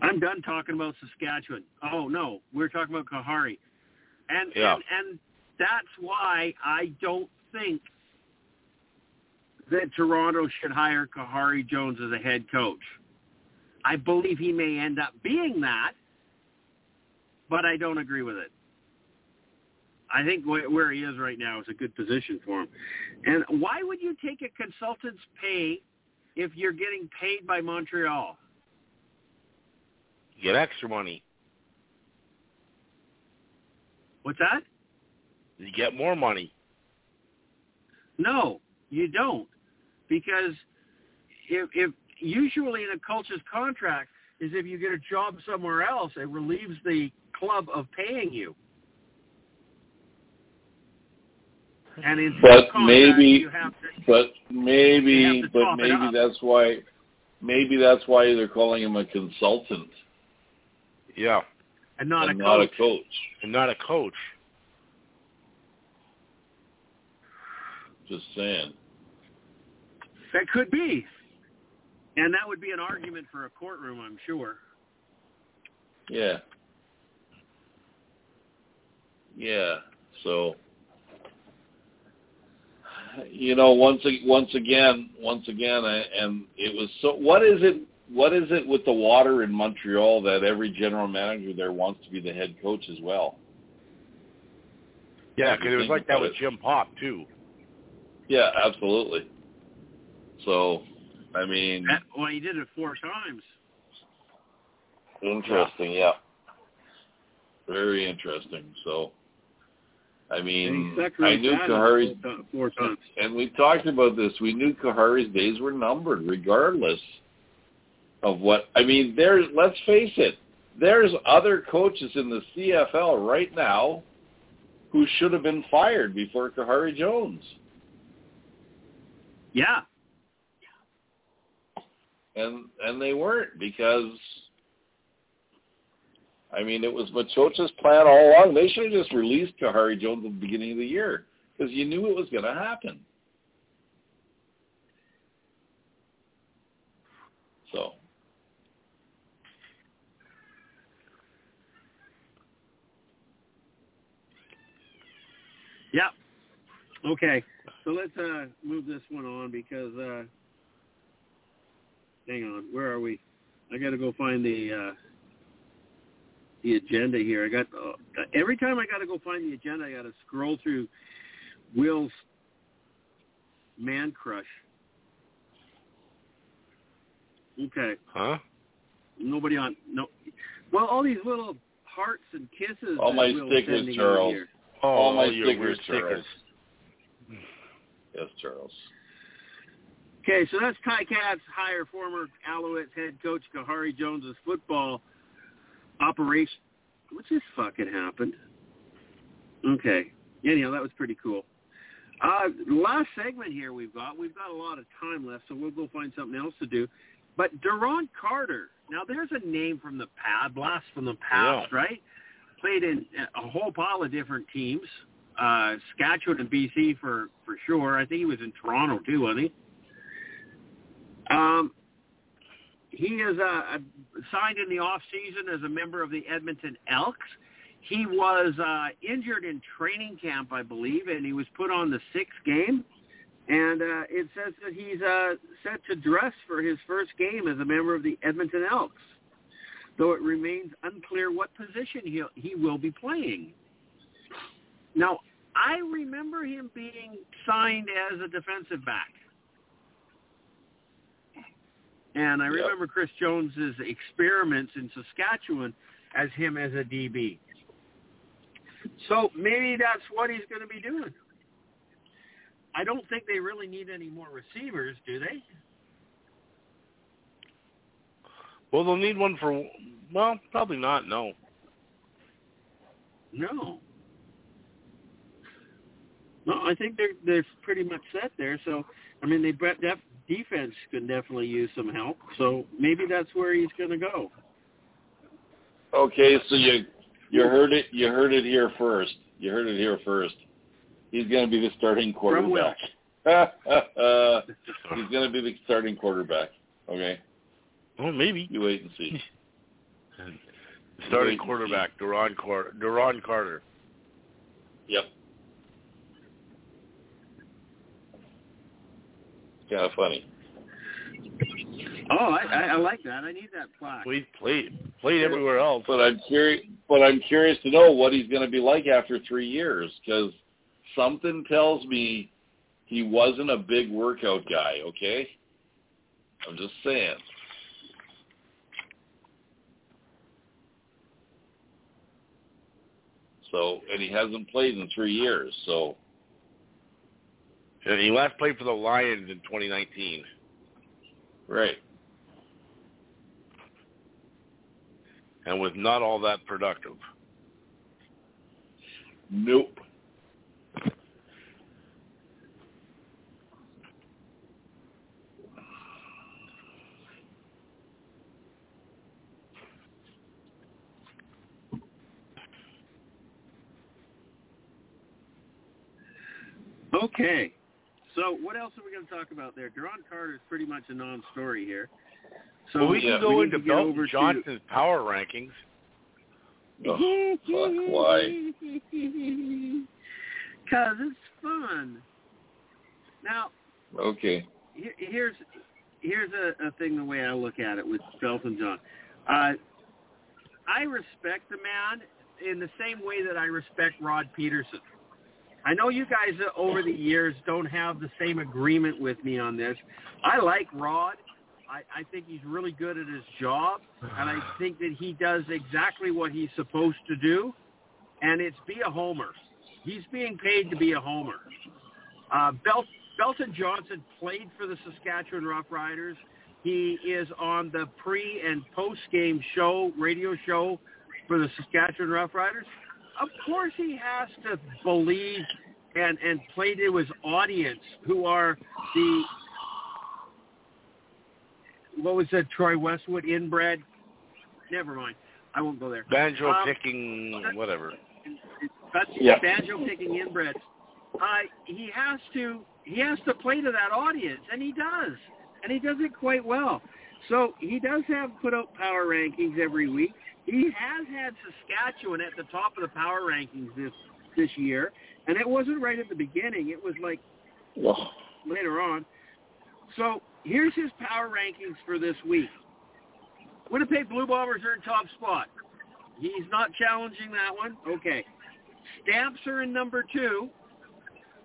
I'm done talking about Saskatchewan. Oh no, we're talking about Khari, and Yeah. and and that's why I don't think that Toronto should hire Khari Jones as a head coach. I believe he may end up being that, but I don't agree with it. I think where he is right now is a good position for him. And why would you take a consultant's pay if you're getting paid by Montreal? Get extra money. What's that? You get more money. No, you don't, because if, if usually in a coach's contract is if you get a job somewhere else, it relieves the club of paying you. And in But some contracts, maybe- you have to, But They maybe, have to but maybe that's why, maybe that's why they're calling him a consultant Yeah. and not and a not coach. a coach. And not a coach. Just saying. That could be. And that would be an argument for a courtroom, I'm sure. Yeah. Yeah. So, you know, once once again, once again, I, and it was so. What is it? What is it with the water in Montreal that every general manager there wants to be the head coach as well? Yeah, because it was like that with it. Jim Popp too. Yeah, absolutely. So, I mean, well, he did it four times. interesting. Yeah. Very interesting. So, I mean, I knew Khari's four four times. and we talked about this. We knew Khari's days were numbered, regardless of what. I mean, there's. Let's face it. There's other coaches in the CFL right now who should have been fired before Khari Jones, Yeah. And and they weren't because. I mean, it was Maciocia's plan all along. They should have just released Khari Jones at the beginning of the year because you knew it was going to happen. So. Yeah. Okay. So let's uh move this one on because uh hang on, where are we? I got to go find the uh the agenda here. I got uh, every time I got to go find the agenda, I got to scroll through Will's man crush. Okay. Huh? Nobody on no. Well, all these little hearts and kisses. All my Will's stickers, Charles. here. Oh, All my your stickers, Charles. Yes, Charles. Okay, so that's Ty Cats hire former Alouettes head coach Khari Jones's football operation. What just fucking happened? Okay. Anyhow, that was pretty cool. Uh, last segment here we've got. We've got a lot of time left, so we'll go find something else to do. But Duron Carter. Now, there's a name from the past, blast from the past, right? Played in a whole pile of different teams. Uh, Saskatchewan and BC for, for sure. I think he was in Toronto too, wasn't he? Um, he is uh, signed in the off season as a member of the Edmonton Elks. He was uh, injured in training camp, I believe, and he was put on the sixth game. And uh, it says that he's uh, set to dress for his first game as a member of the Edmonton Elks. though it remains unclear what position he he will be playing. Now, I remember him being signed as a defensive back. And I Yep. remember Chris Jones's experiments in Saskatchewan as him as a DB. So maybe that's what he's going to be doing. I don't think they really need any more receivers, do they? Well, they'll need one for. Well, probably not. No. No. No, I think they're they're pretty much set there. So I mean, they def- defense could definitely use some help. So maybe that's where he's going to go. Okay, so you you heard it you heard it here first. You heard it here first. He's going to be the starting From Will. quarterback. *laughs* He's going to be the starting quarterback. Okay, Well, maybe. you wait and see. *laughs* Starting Wait and quarterback, Duron Carter. Duron Carter. Yep. Kind of funny. Oh, I, I, I like that. I need that plaque. Well, he's played played everywhere else. But I'm curious. But I'm curious to know what he's going to be like after three years, because something tells me he wasn't a big workout guy. Okay, I'm just saying. So, and he hasn't played in three years. So, And he last played for the Lions in 2019. right. and was not all that productive. Nope. Okay. So what else are we going to talk about there? Duron Carter is pretty much a non-story here. So well, we yeah, can go need into to get over Belton to- power rankings. Oh, fuck, why? *laughs* Because it's fun. Now, Okay. he- here's here's a, a thing the way I look at it with Belton John. Uh, I respect the man in the same way that I respect Rod Pedersen. I know you guys over the years don't have the same agreement with me on this. I like Rod. I, I think he's really good at his job, and I think that he does exactly what he's supposed to do, and it's be a homer. He's being paid to be a homer. Uh, Bel- Belton Johnson played for the Saskatchewan Roughriders. He is on the pre and post game show, radio show for the Saskatchewan Roughriders. Of course, he has to believe and and play to his audience, who are the what was that? Troy Westwood inbred. Never mind. I won't go there. Banjo Um, picking, whatever. That's Yeah. banjo picking inbreds. Uh, he has to he has to play to that audience, and he does, and he does it quite well. So he does have put out power rankings every week. He has had Saskatchewan at the top of the power rankings this this year, and it wasn't right at the beginning. It was like Oh, later on. So here's his power rankings for this week. Winnipeg Blue Bombers are in top spot. He's not challenging that one. Okay. Stamps are in number two.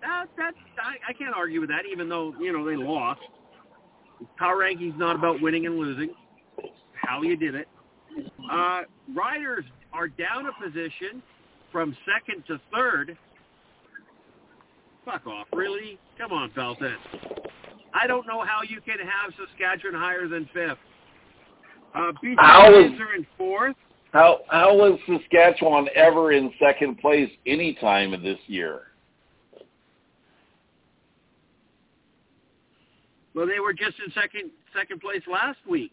That, that, I, I can't argue with that, even though, you know, they lost. Power rankings not about winning and losing. How you did it. Uh, Riders are down a position from second to third. Fuck off, really? Come on, Felton. I don't know how you can have Saskatchewan higher than fifth. Uh, BC How is- are in fourth. How how was Saskatchewan ever in second place any time of this year? Well, they were just in second second place last week.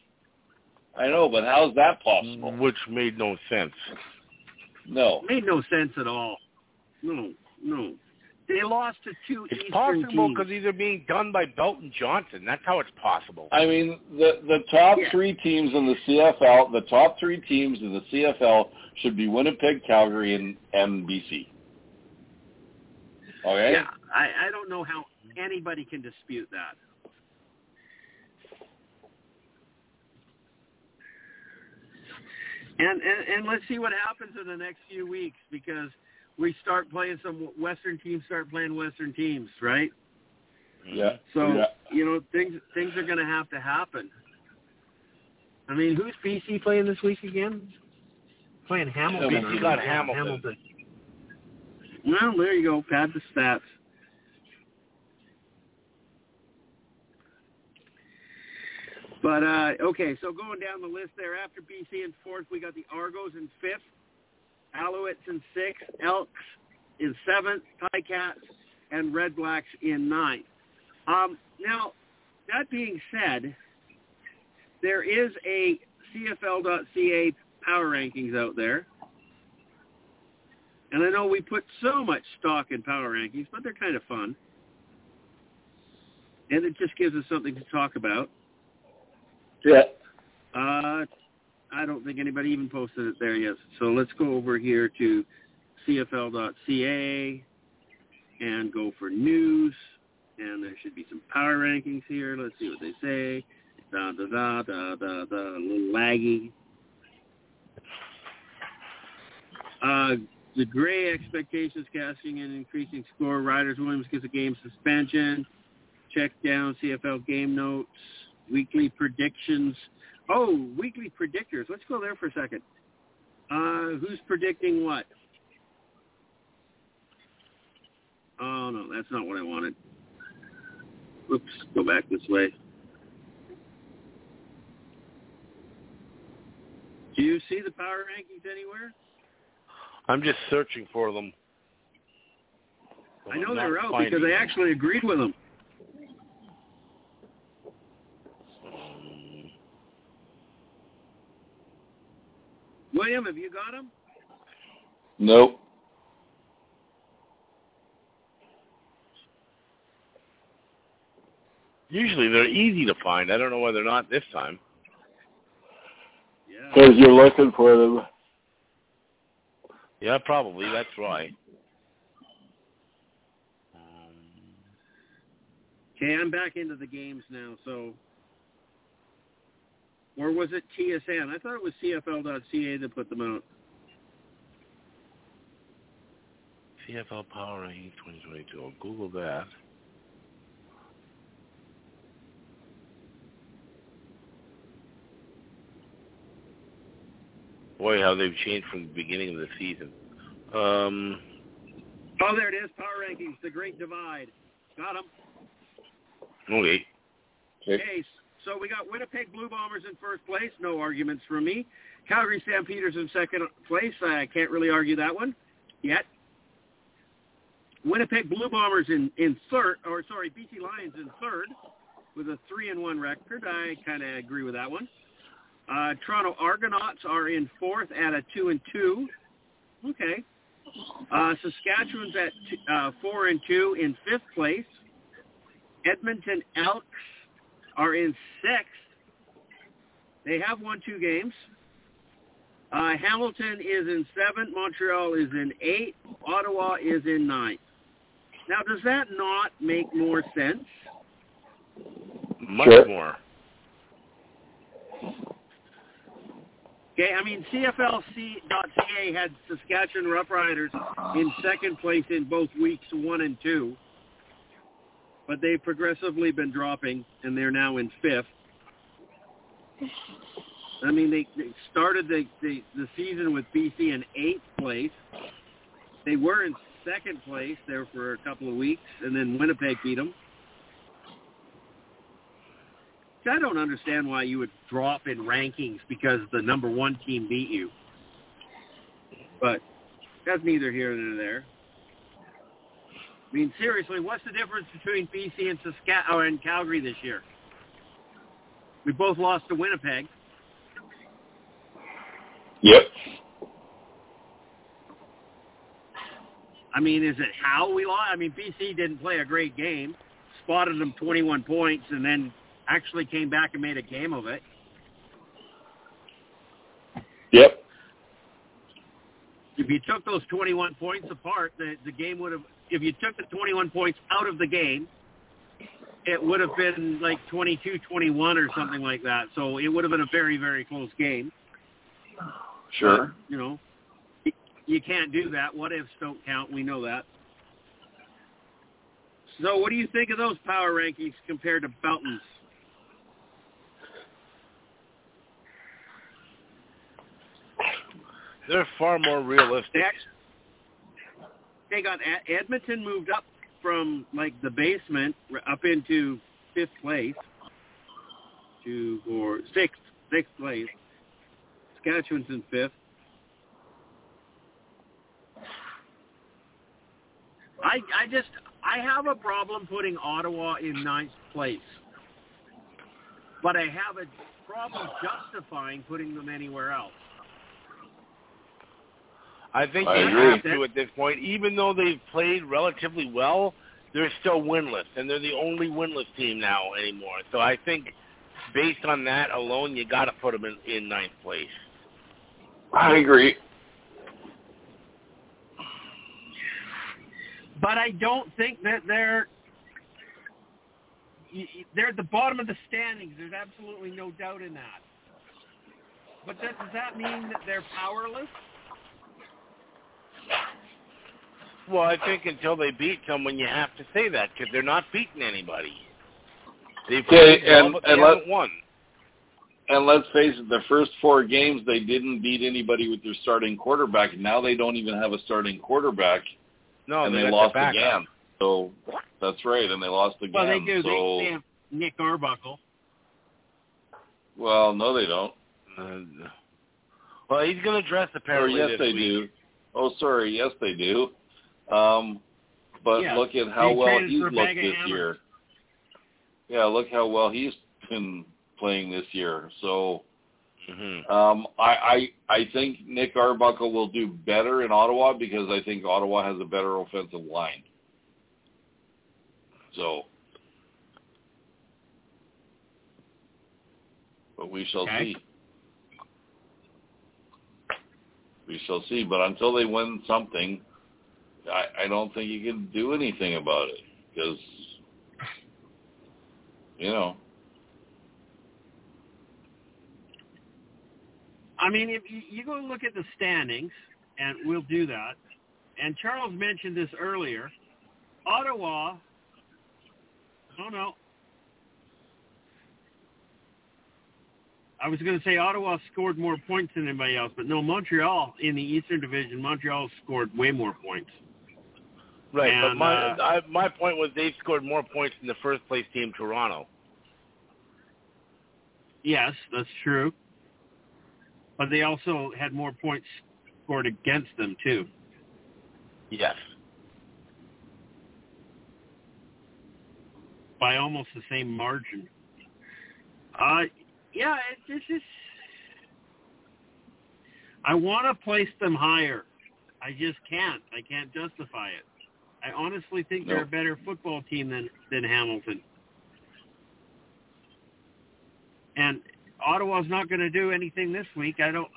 I know, but how's that possible? Which made no sense. No. Made no sense at all. No, no. They lost to two It's Eastern possible because these are being done by Belton Johnson. That's how it's possible. I mean, the the top Yeah. three teams in the CFL, the top three teams in the CFL should be Winnipeg, Calgary, and, MBC. Okay. Yeah, I, I don't know how anybody can dispute that. And, and and let's see what happens in the next few weeks because we start playing some Western teams start playing Western teams, right? Yeah. So yeah. you know things things are going to have to happen. I mean, who's BC playing this week again? Playing Hamilton. BC got Hamilton. Hamilton. Well, there you go. Pad the stats. But uh, okay, so going down the list there, after BC in fourth, we got the Argos in fifth, Alouettes in sixth, Elks in seventh, Ticats and Red Blacks in ninth. Um, now, that being said, there is a CFL.ca power rankings out there. And I know we put so much stock in power rankings, but they're kind of fun. And it just gives us something to talk about. Yeah. Uh, I don't think anybody even posted it there yet. So let's go over here to CFL.ca and go for news. And there should be some power rankings here. Let's see what they say. Da da da da da da. A little laggy. Uh, the Gray expectations casting and increasing score. Riders Williams gets a game suspension. Check down CFL game notes. Weekly predictions. Oh, weekly predictors. Let's go there for a second. Uh, who's predicting what? Oh no, that's not what I wanted. Oops, go back this way. Do you see the power rankings anywhere? I'm just searching for them. I know they're out because I actually agreed with them. Um, William, have you got him? Nope. Usually they're easy to find. I don't know why they're not this time. Yeah. Because you're looking for them. Yeah, probably. That's right. Um, Okay, I'm back into the games now, so or was it TSN? I thought it was CFL.ca that put them out. CFL Power Rankings 2022. I'll Google that. Boy, how they've changed from the beginning of the season. Um, Oh, there it is. Power rankings, the Great Divide. Got them. okay. Okay. So we got Winnipeg Blue Bombers in first place. No arguments from me. Calgary Stampeders in second place. I can't really argue that one yet. Winnipeg Blue Bombers in, in third, or sorry, BC Lions in third with a three and one record. I kind of agree with that one. Uh, Toronto Argonauts are in fourth at a two and two. Okay. Uh, Saskatchewan's at t- uh, four and two in fifth place. Edmonton Elks are in sixth. They have won two games. Uh, Hamilton is in seventh. Montreal is in eighth. Ottawa is in ninth. Now, does that not make more sense? Much Sure. more. Okay, I mean CFLC.ca had Saskatchewan Roughriders in second place in both weeks one and two, but they've progressively been dropping, and they're now in fifth. I mean, they, they started the, the the season with BC in eighth place. They were in second place there for a couple of weeks, and then Winnipeg beat them. I don't understand why you would drop in rankings because the number one team beat you. But that's neither here nor there. I mean, seriously, what's the difference between BC and Saskatchewan and Calgary this year? We both lost to Winnipeg. Yep. I mean, is it how we lost? I mean, BC didn't play a great game, spotted them 21 points, and then actually came back and made a game of it. Yep. If you took those 21 points apart, the, the game would have, if you took the 21 points out of the game, it would have been like 22-21 or something like that. So it would have been a very, very close game. Sure. But, you know, you can't do that. What ifs don't count. We know that. So, what do you think of those power rankings compared to Belton's? They're far more realistic. Next, they got Edmonton moved up from like the basement up into fifth place to or sixth sixth place. Saskatchewan's in fifth. I I just I have a problem putting Ottawa in ninth place, but I have a problem justifying putting them anywhere else. I think I they agree. have to at this point, even though they've played relatively well. They're still winless, and they're the only winless team now anymore. So I think, based on that alone, you got to put them in, in ninth place. I agree. but I don't think that they're y- y- they're at the bottom of the standings. There's absolutely no doubt in that. But that, does that mean that they're powerless? Well, I think until they beat someone, you have to say that because they're not beating anybody. They've Okay, and- but they and let- haven't won. And let's face it, the first four games they didn't beat anybody with their starting quarterback. Now they don't even have a starting quarterback, No, and they, they lost again. So that's right, and they lost again. Well, they do. So They, they have Nick Arbuckle. well, no, they don't. Uh, well, he's going to dress Or apparently yes, this they week. do. Oh, sorry, yes, they do. Um, but Yeah, look at how they well he's looked this hammers. year. Yeah, look how well he's been playing this year. So hmm um, I, I I think Nick Arbuckle will do better in Ottawa because I think Ottawa has a better offensive line. So, but we shall Okay. see. We shall see. But until they win something, I, I don't think you can do anything about it because, you know, I mean, if you, you go look at the standings, and we'll do that. And Charles mentioned this earlier. Ottawa. Oh no. I was going to say Ottawa scored more points than anybody else, but no, Montreal in the Eastern Division, Montreal scored way more points. Right, but my uh, I, my point was they've scored more points than the first place team, Toronto. Yes, that's true. But they also had more points scored against them too. Yes. by almost the same margin. Uh, yeah, it's it's just I want to place them higher. I just can't. I can't justify it. I honestly think they're a better football team than than Hamilton. And Ottawa's not going to do anything this week. I don't.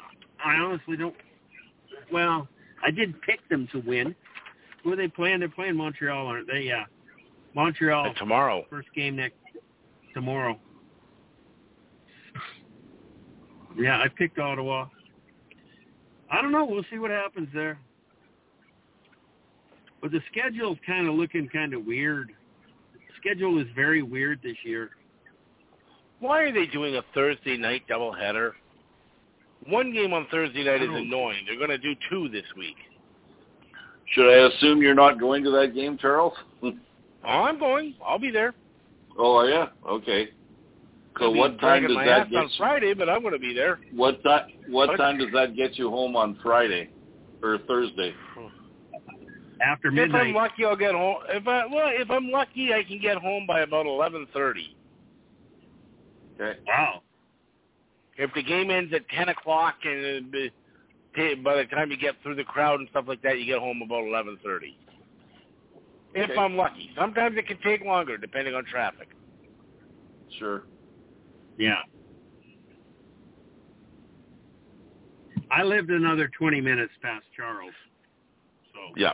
I honestly don't. Well, I did pick them to win. Who are they playing? They're playing Montreal, aren't they? Yeah, Montreal. And tomorrow. First game next tomorrow. Yeah, I picked Ottawa. I don't know. We'll see what happens there. But the schedule's kind of looking kind of weird. The schedule is very weird this year. Why are they doing a Thursday night doubleheader? One game on Thursday night is annoying. They're going to do two this week. should I assume you're not going to that game, Charles? Oh, *laughs* I'm going. I'll be there. oh, are you? Okay. So I'll be what time dragging does my that ass get? on Friday, but I'm going to be there. What time? What What? time does that get you home on Friday or Thursday? Hmm. After If I'm lucky, I'll get home. If I well, if I'm lucky, I can get home by about eleven thirty. Okay. wow. If the game ends at ten o'clock, and uh, it'd be- t- by the time you get through the crowd and stuff like that, you get home about eleven thirty. If I'm lucky. Sometimes it can take longer, depending on traffic. Sure. Yeah. I lived another 20 minutes past Charles. So Yeah.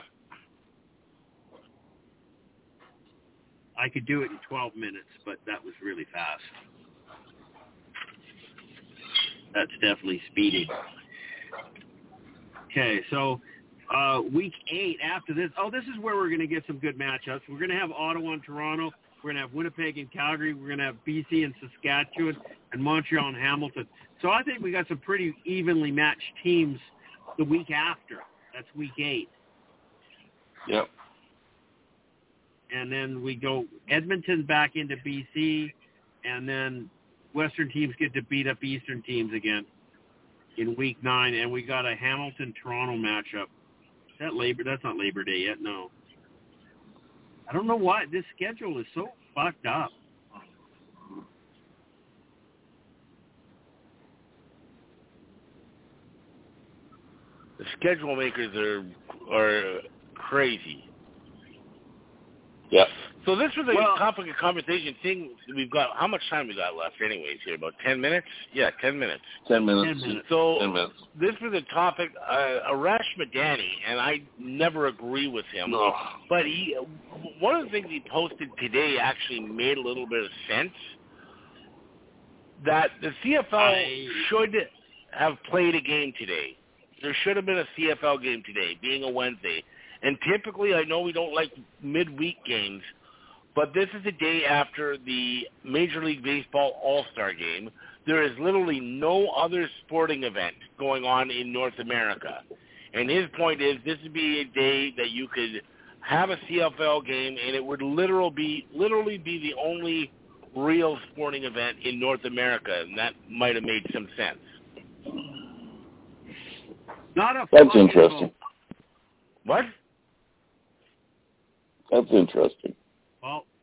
I could do it in 12 minutes, but that was really fast. That's definitely speedy. Okay, so uh, week eight after this. Oh, this is where we're going to get some good matchups. We're going to have Ottawa and Toronto. We're going to have Winnipeg and Calgary. We're going to have BC and Saskatchewan and Montreal and Hamilton. So I think we got some pretty evenly matched teams the week after. That's week eight. Yep. And then we go Edmonton back into BC, and then Western teams get to beat up Eastern teams again in week nine, and we got a Hamilton Toronto matchup. Is that Labor? That's not Labor Day yet. No. I don't know why this schedule is so fucked up. The schedule makers are are crazy. Yep. So this was a Well- topic of conversation. Thing we've got. How much time we got left, anyways? Here, about ten minutes. Yeah, ten minutes. Ten minutes. Ten minutes. So Ten minutes. this was a topic. Uh, Arash Madani, and I never agree with him. No. But he, one of the things he posted today actually made a little bit of sense. That the CFL I- should have played a game today. There should have been a CFL game today, being a Wednesday. And typically, I know we don't like midweek games, but this is the day after the Major League Baseball All-Star game. There is literally no other sporting event going on in North America. And his point is this would be a day that you could have a CFL game and it would literal be literally be the only real sporting event in North America and that might have made some sense. Not a That's interesting. hope. What? That's interesting.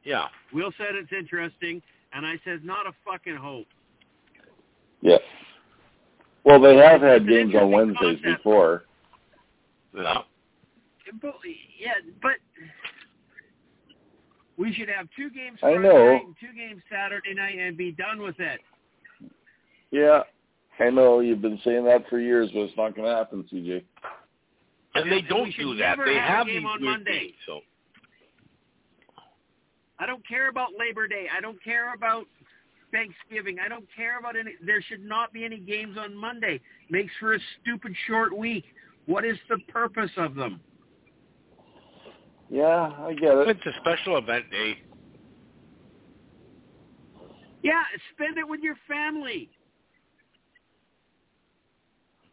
Well, Yeah. Will said it's interesting, and I said not a fucking hope. Yeah. Well, they have had It's an games on Wednesdays concept. before. Yeah. But, yeah, but we should have two games I know. night and two games Saturday night and be done with it. Yeah. I know you've been saying that for years, but it's not going to happen, CJ. And they And don't do that. They have a have game these on weird Monday. dates, so I don't care about Labor Day. I don't care about Thanksgiving. I don't care about any. There should not be any games on Monday. Makes for a stupid short week. What is the purpose of them? Yeah, I get it. it's a special event day. Yeah, spend it with your family.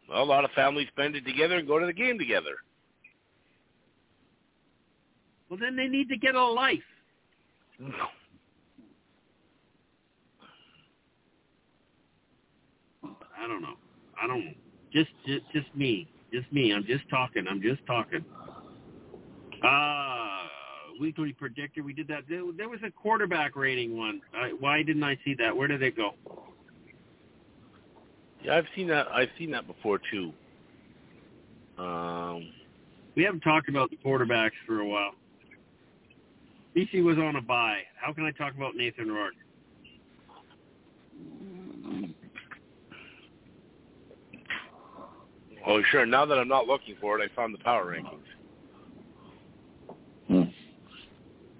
Well, a lot of families spend it together and go to the game together. Well, then they need to get a life. I don't know. I don't know. Just, just, just me. Just me. I'm just talking. I'm just talking. Uh, weekly predictor. We did that. There, there was a quarterback rating one. I, why didn't I see that? Where did it go? Yeah, I've seen that. I've seen that before too. Um, We haven't talked about the quarterbacks for a while. BC was on a buy. How can I talk about Nathan Rourke? oh, sure. Now that I'm not looking for it, I found the power rankings. Hmm.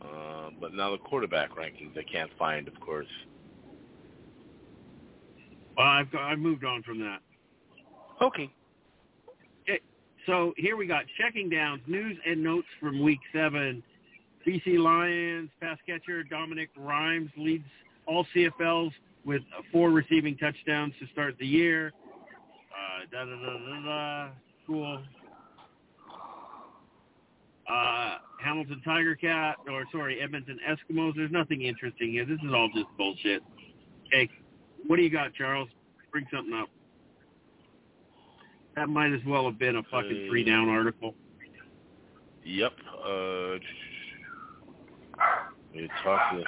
Uh, but now the quarterback rankings I can't find, of course. Well, I've got, I've moved on from that. Okay. So here we got checking downs, news and notes from week seven. BC Lions pass catcher Dominic Rhymes leads all CFLs with four receiving touchdowns to start the year. Uh, da da da da da. Cool. Uh, Hamilton Tiger Cat, or sorry, Edmonton Eskimos. There's nothing interesting here. This is all just bullshit. Okay, what do you got, Charles? Bring something up. That might as well have been a fucking Uh, three down article. Yep. Uh, we talk to.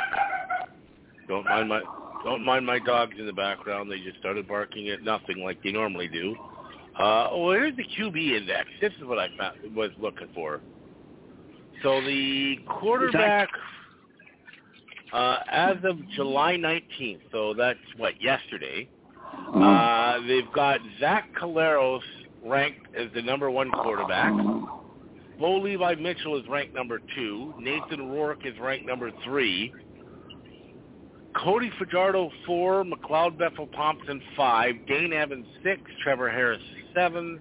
Don't mind my don't mind my dogs in the background. They just started barking at nothing like they normally do. Uh, well, here's the QB index. This is what I found, was looking for. So the quarterback, uh, as of July 19th, so that's what yesterday. Uh, they've got Zach Collaros ranked as the number one quarterback. Bo Levi Mitchell is ranked number two. Nathan Rourke is ranked number three. Cody Fajardo four. McLeod Bethel Thompson five. Dane Evans six. Trevor Harris seven.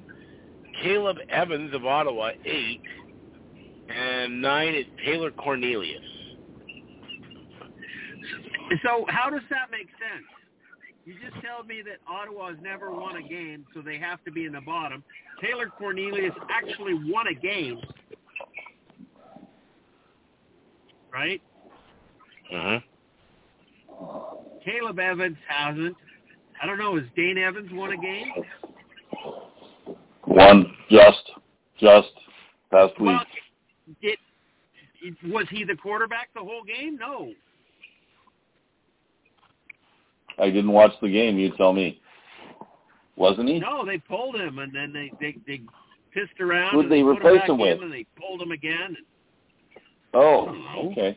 Caleb Evans of Ottawa, eight, and nine is Taylor Cornelius. So how does that make sense? You just tell me that Ottawa has never won a game, so they have to be in the bottom. Taylor Cornelius actually won a game, right? Uh-huh. Caleb Evans hasn't. I don't know. Has Dane Evans won a game? One just just past week. Well, did, was he the quarterback the whole game? No. I didn't watch the game. You tell me. Wasn't he? No, they pulled him, and then they they, they pissed around. Who'd and they replace him with? in, And they pulled him again. Oh, okay.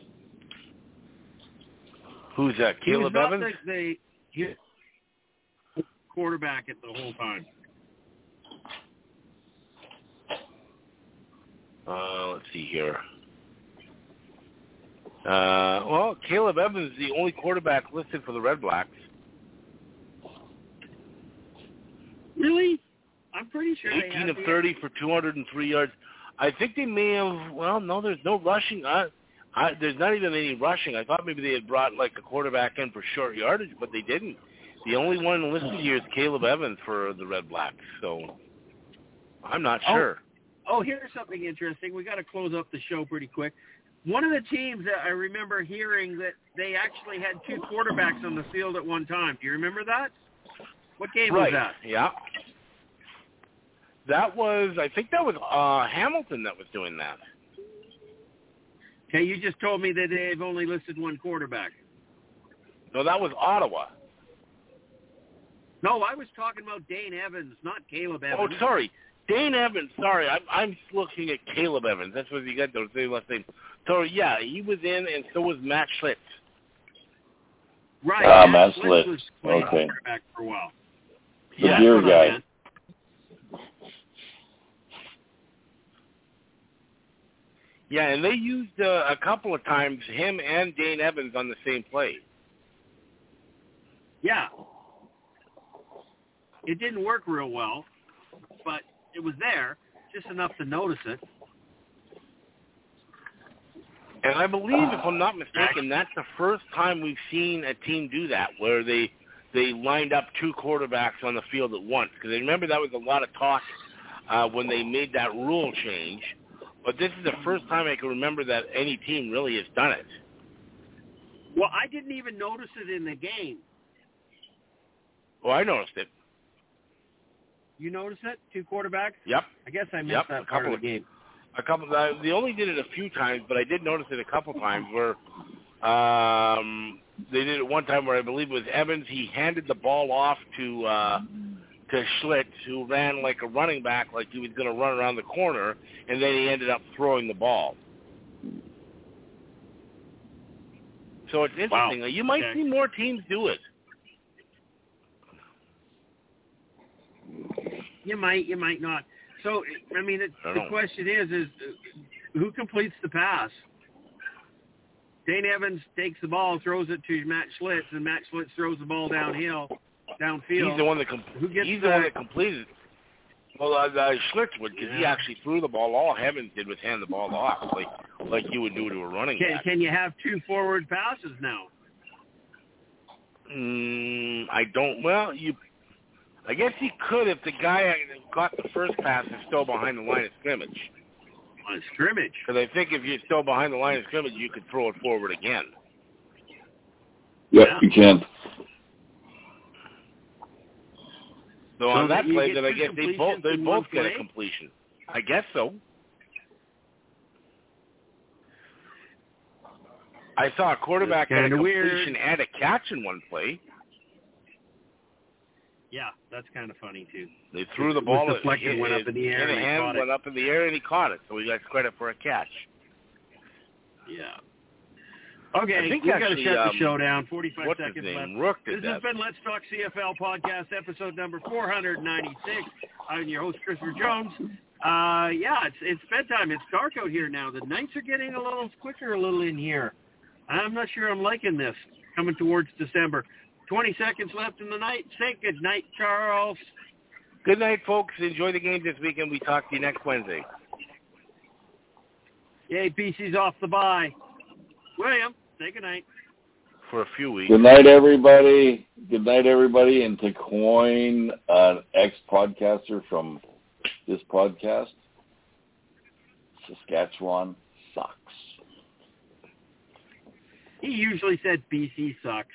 Who's that? Caleb Evans? the, the he, quarterback at the whole time. Uh, let's see here. Uh, well, Caleb Evans is the only quarterback listed for the Red Blacks. Really? I'm pretty sure 18 of 30 for 203 yards. I think they may have. Well, no, there's no rushing. I, I, there's not even any rushing. I thought maybe they had brought like a quarterback in for short yardage, but they didn't. The only one listed here is Caleb Evans for the Red Blacks. So I'm not Oh. sure. Oh, here's something interesting. We got to close up the show pretty quick. One of the teams that I remember hearing that they actually had two quarterbacks on the field at one time. Do you remember that? What game right. was that? Yeah. That was. I think that was uh Hamilton that was doing that. Okay, you just told me that they've only listed one quarterback. No, that was Ottawa. No, I was talking about Dane Evans, not Caleb Evans. Oh, sorry. Dane Evans. Sorry, I'm, I'm looking at Caleb Evans. That's what you got those same last name. So yeah, he was in, and so was Matt Shiltz. Right. Ah, Matt Matt Shiltz Shiltz. was Okay. quarterback for a while. The That's beer guy. meant. Yeah, and they used uh, a couple of times him and Dane Evans on the same play. Yeah. It didn't work real well, but it was there, just enough to notice it. And I believe, if I'm not mistaken, that's the first time we've seen a team do that, where they they lined up two quarterbacks on the field at once. Because I remember that was a lot of talk uh, when they made that rule change. But this is the first time I can remember that any team really has done it. Well, I didn't even notice it in the game. Well, I noticed it. You noticed it? Two quarterbacks? Yep. I guess I missed Yep, that a part couple of the game. a couple. They only did it a few times, but I did notice it a couple times where um, they did it one time where I believe it was Evans. He handed the ball off to uh, to Shiltz, who ran like a running back, like he was going to run around the corner, and then he ended up throwing the ball. So it's interesting. Wow. You might Okay. see more teams do it. You might, you might not. So, I mean, it, I the know. question is, is uh, who completes the pass? Dane Evans takes the ball, throws it to Matt Shiltz, and Matt Shiltz throws the ball downhill, downfield. He's the one that com- Who gets he's the- the one that completed. Well, uh, uh, Shiltz would because he actually threw the ball. All Evans did was hand the ball off, like like you would do to a running Can, back. can you have two forward passes now? Mm, I don't. Well, you. I guess he could if the guy got the first pass is still behind the line of scrimmage. On scrimmage. Because I think if you're still behind the line of scrimmage, you could throw it forward again. Yep, Yeah. you can. So on that play, get then I two guess they both they both get a completion. I guess so. I saw a quarterback That's get a kinda weird. completion and a catch in one play. Yeah, that's kind of funny too. They threw the It ball. deflected, hit- went up in the air, and hand, caught it. went up in the air, and he caught it. So he got credit for a catch. Yeah. Okay, I think we got to shut um, the show down. Forty-five What's his seconds name? left. This has been Let's Talk CFL podcast, episode number 496. I'm your host, Christopher Jones. Uh, yeah, it's it's bedtime. It's dark out here now. The nights are getting a little quicker, a little in here. I'm not sure I'm liking this coming towards December. 20 seconds left in the night. Say good night, Charles. Good night, folks. Enjoy the game this weekend. We talk to you next Wednesday. Yay, BC's off the bye. William, say good night. For a few weeks. Good night, everybody. Good night, everybody. And to coin an ex-podcaster from this podcast, Saskatchewan sucks. He usually said BC sucks.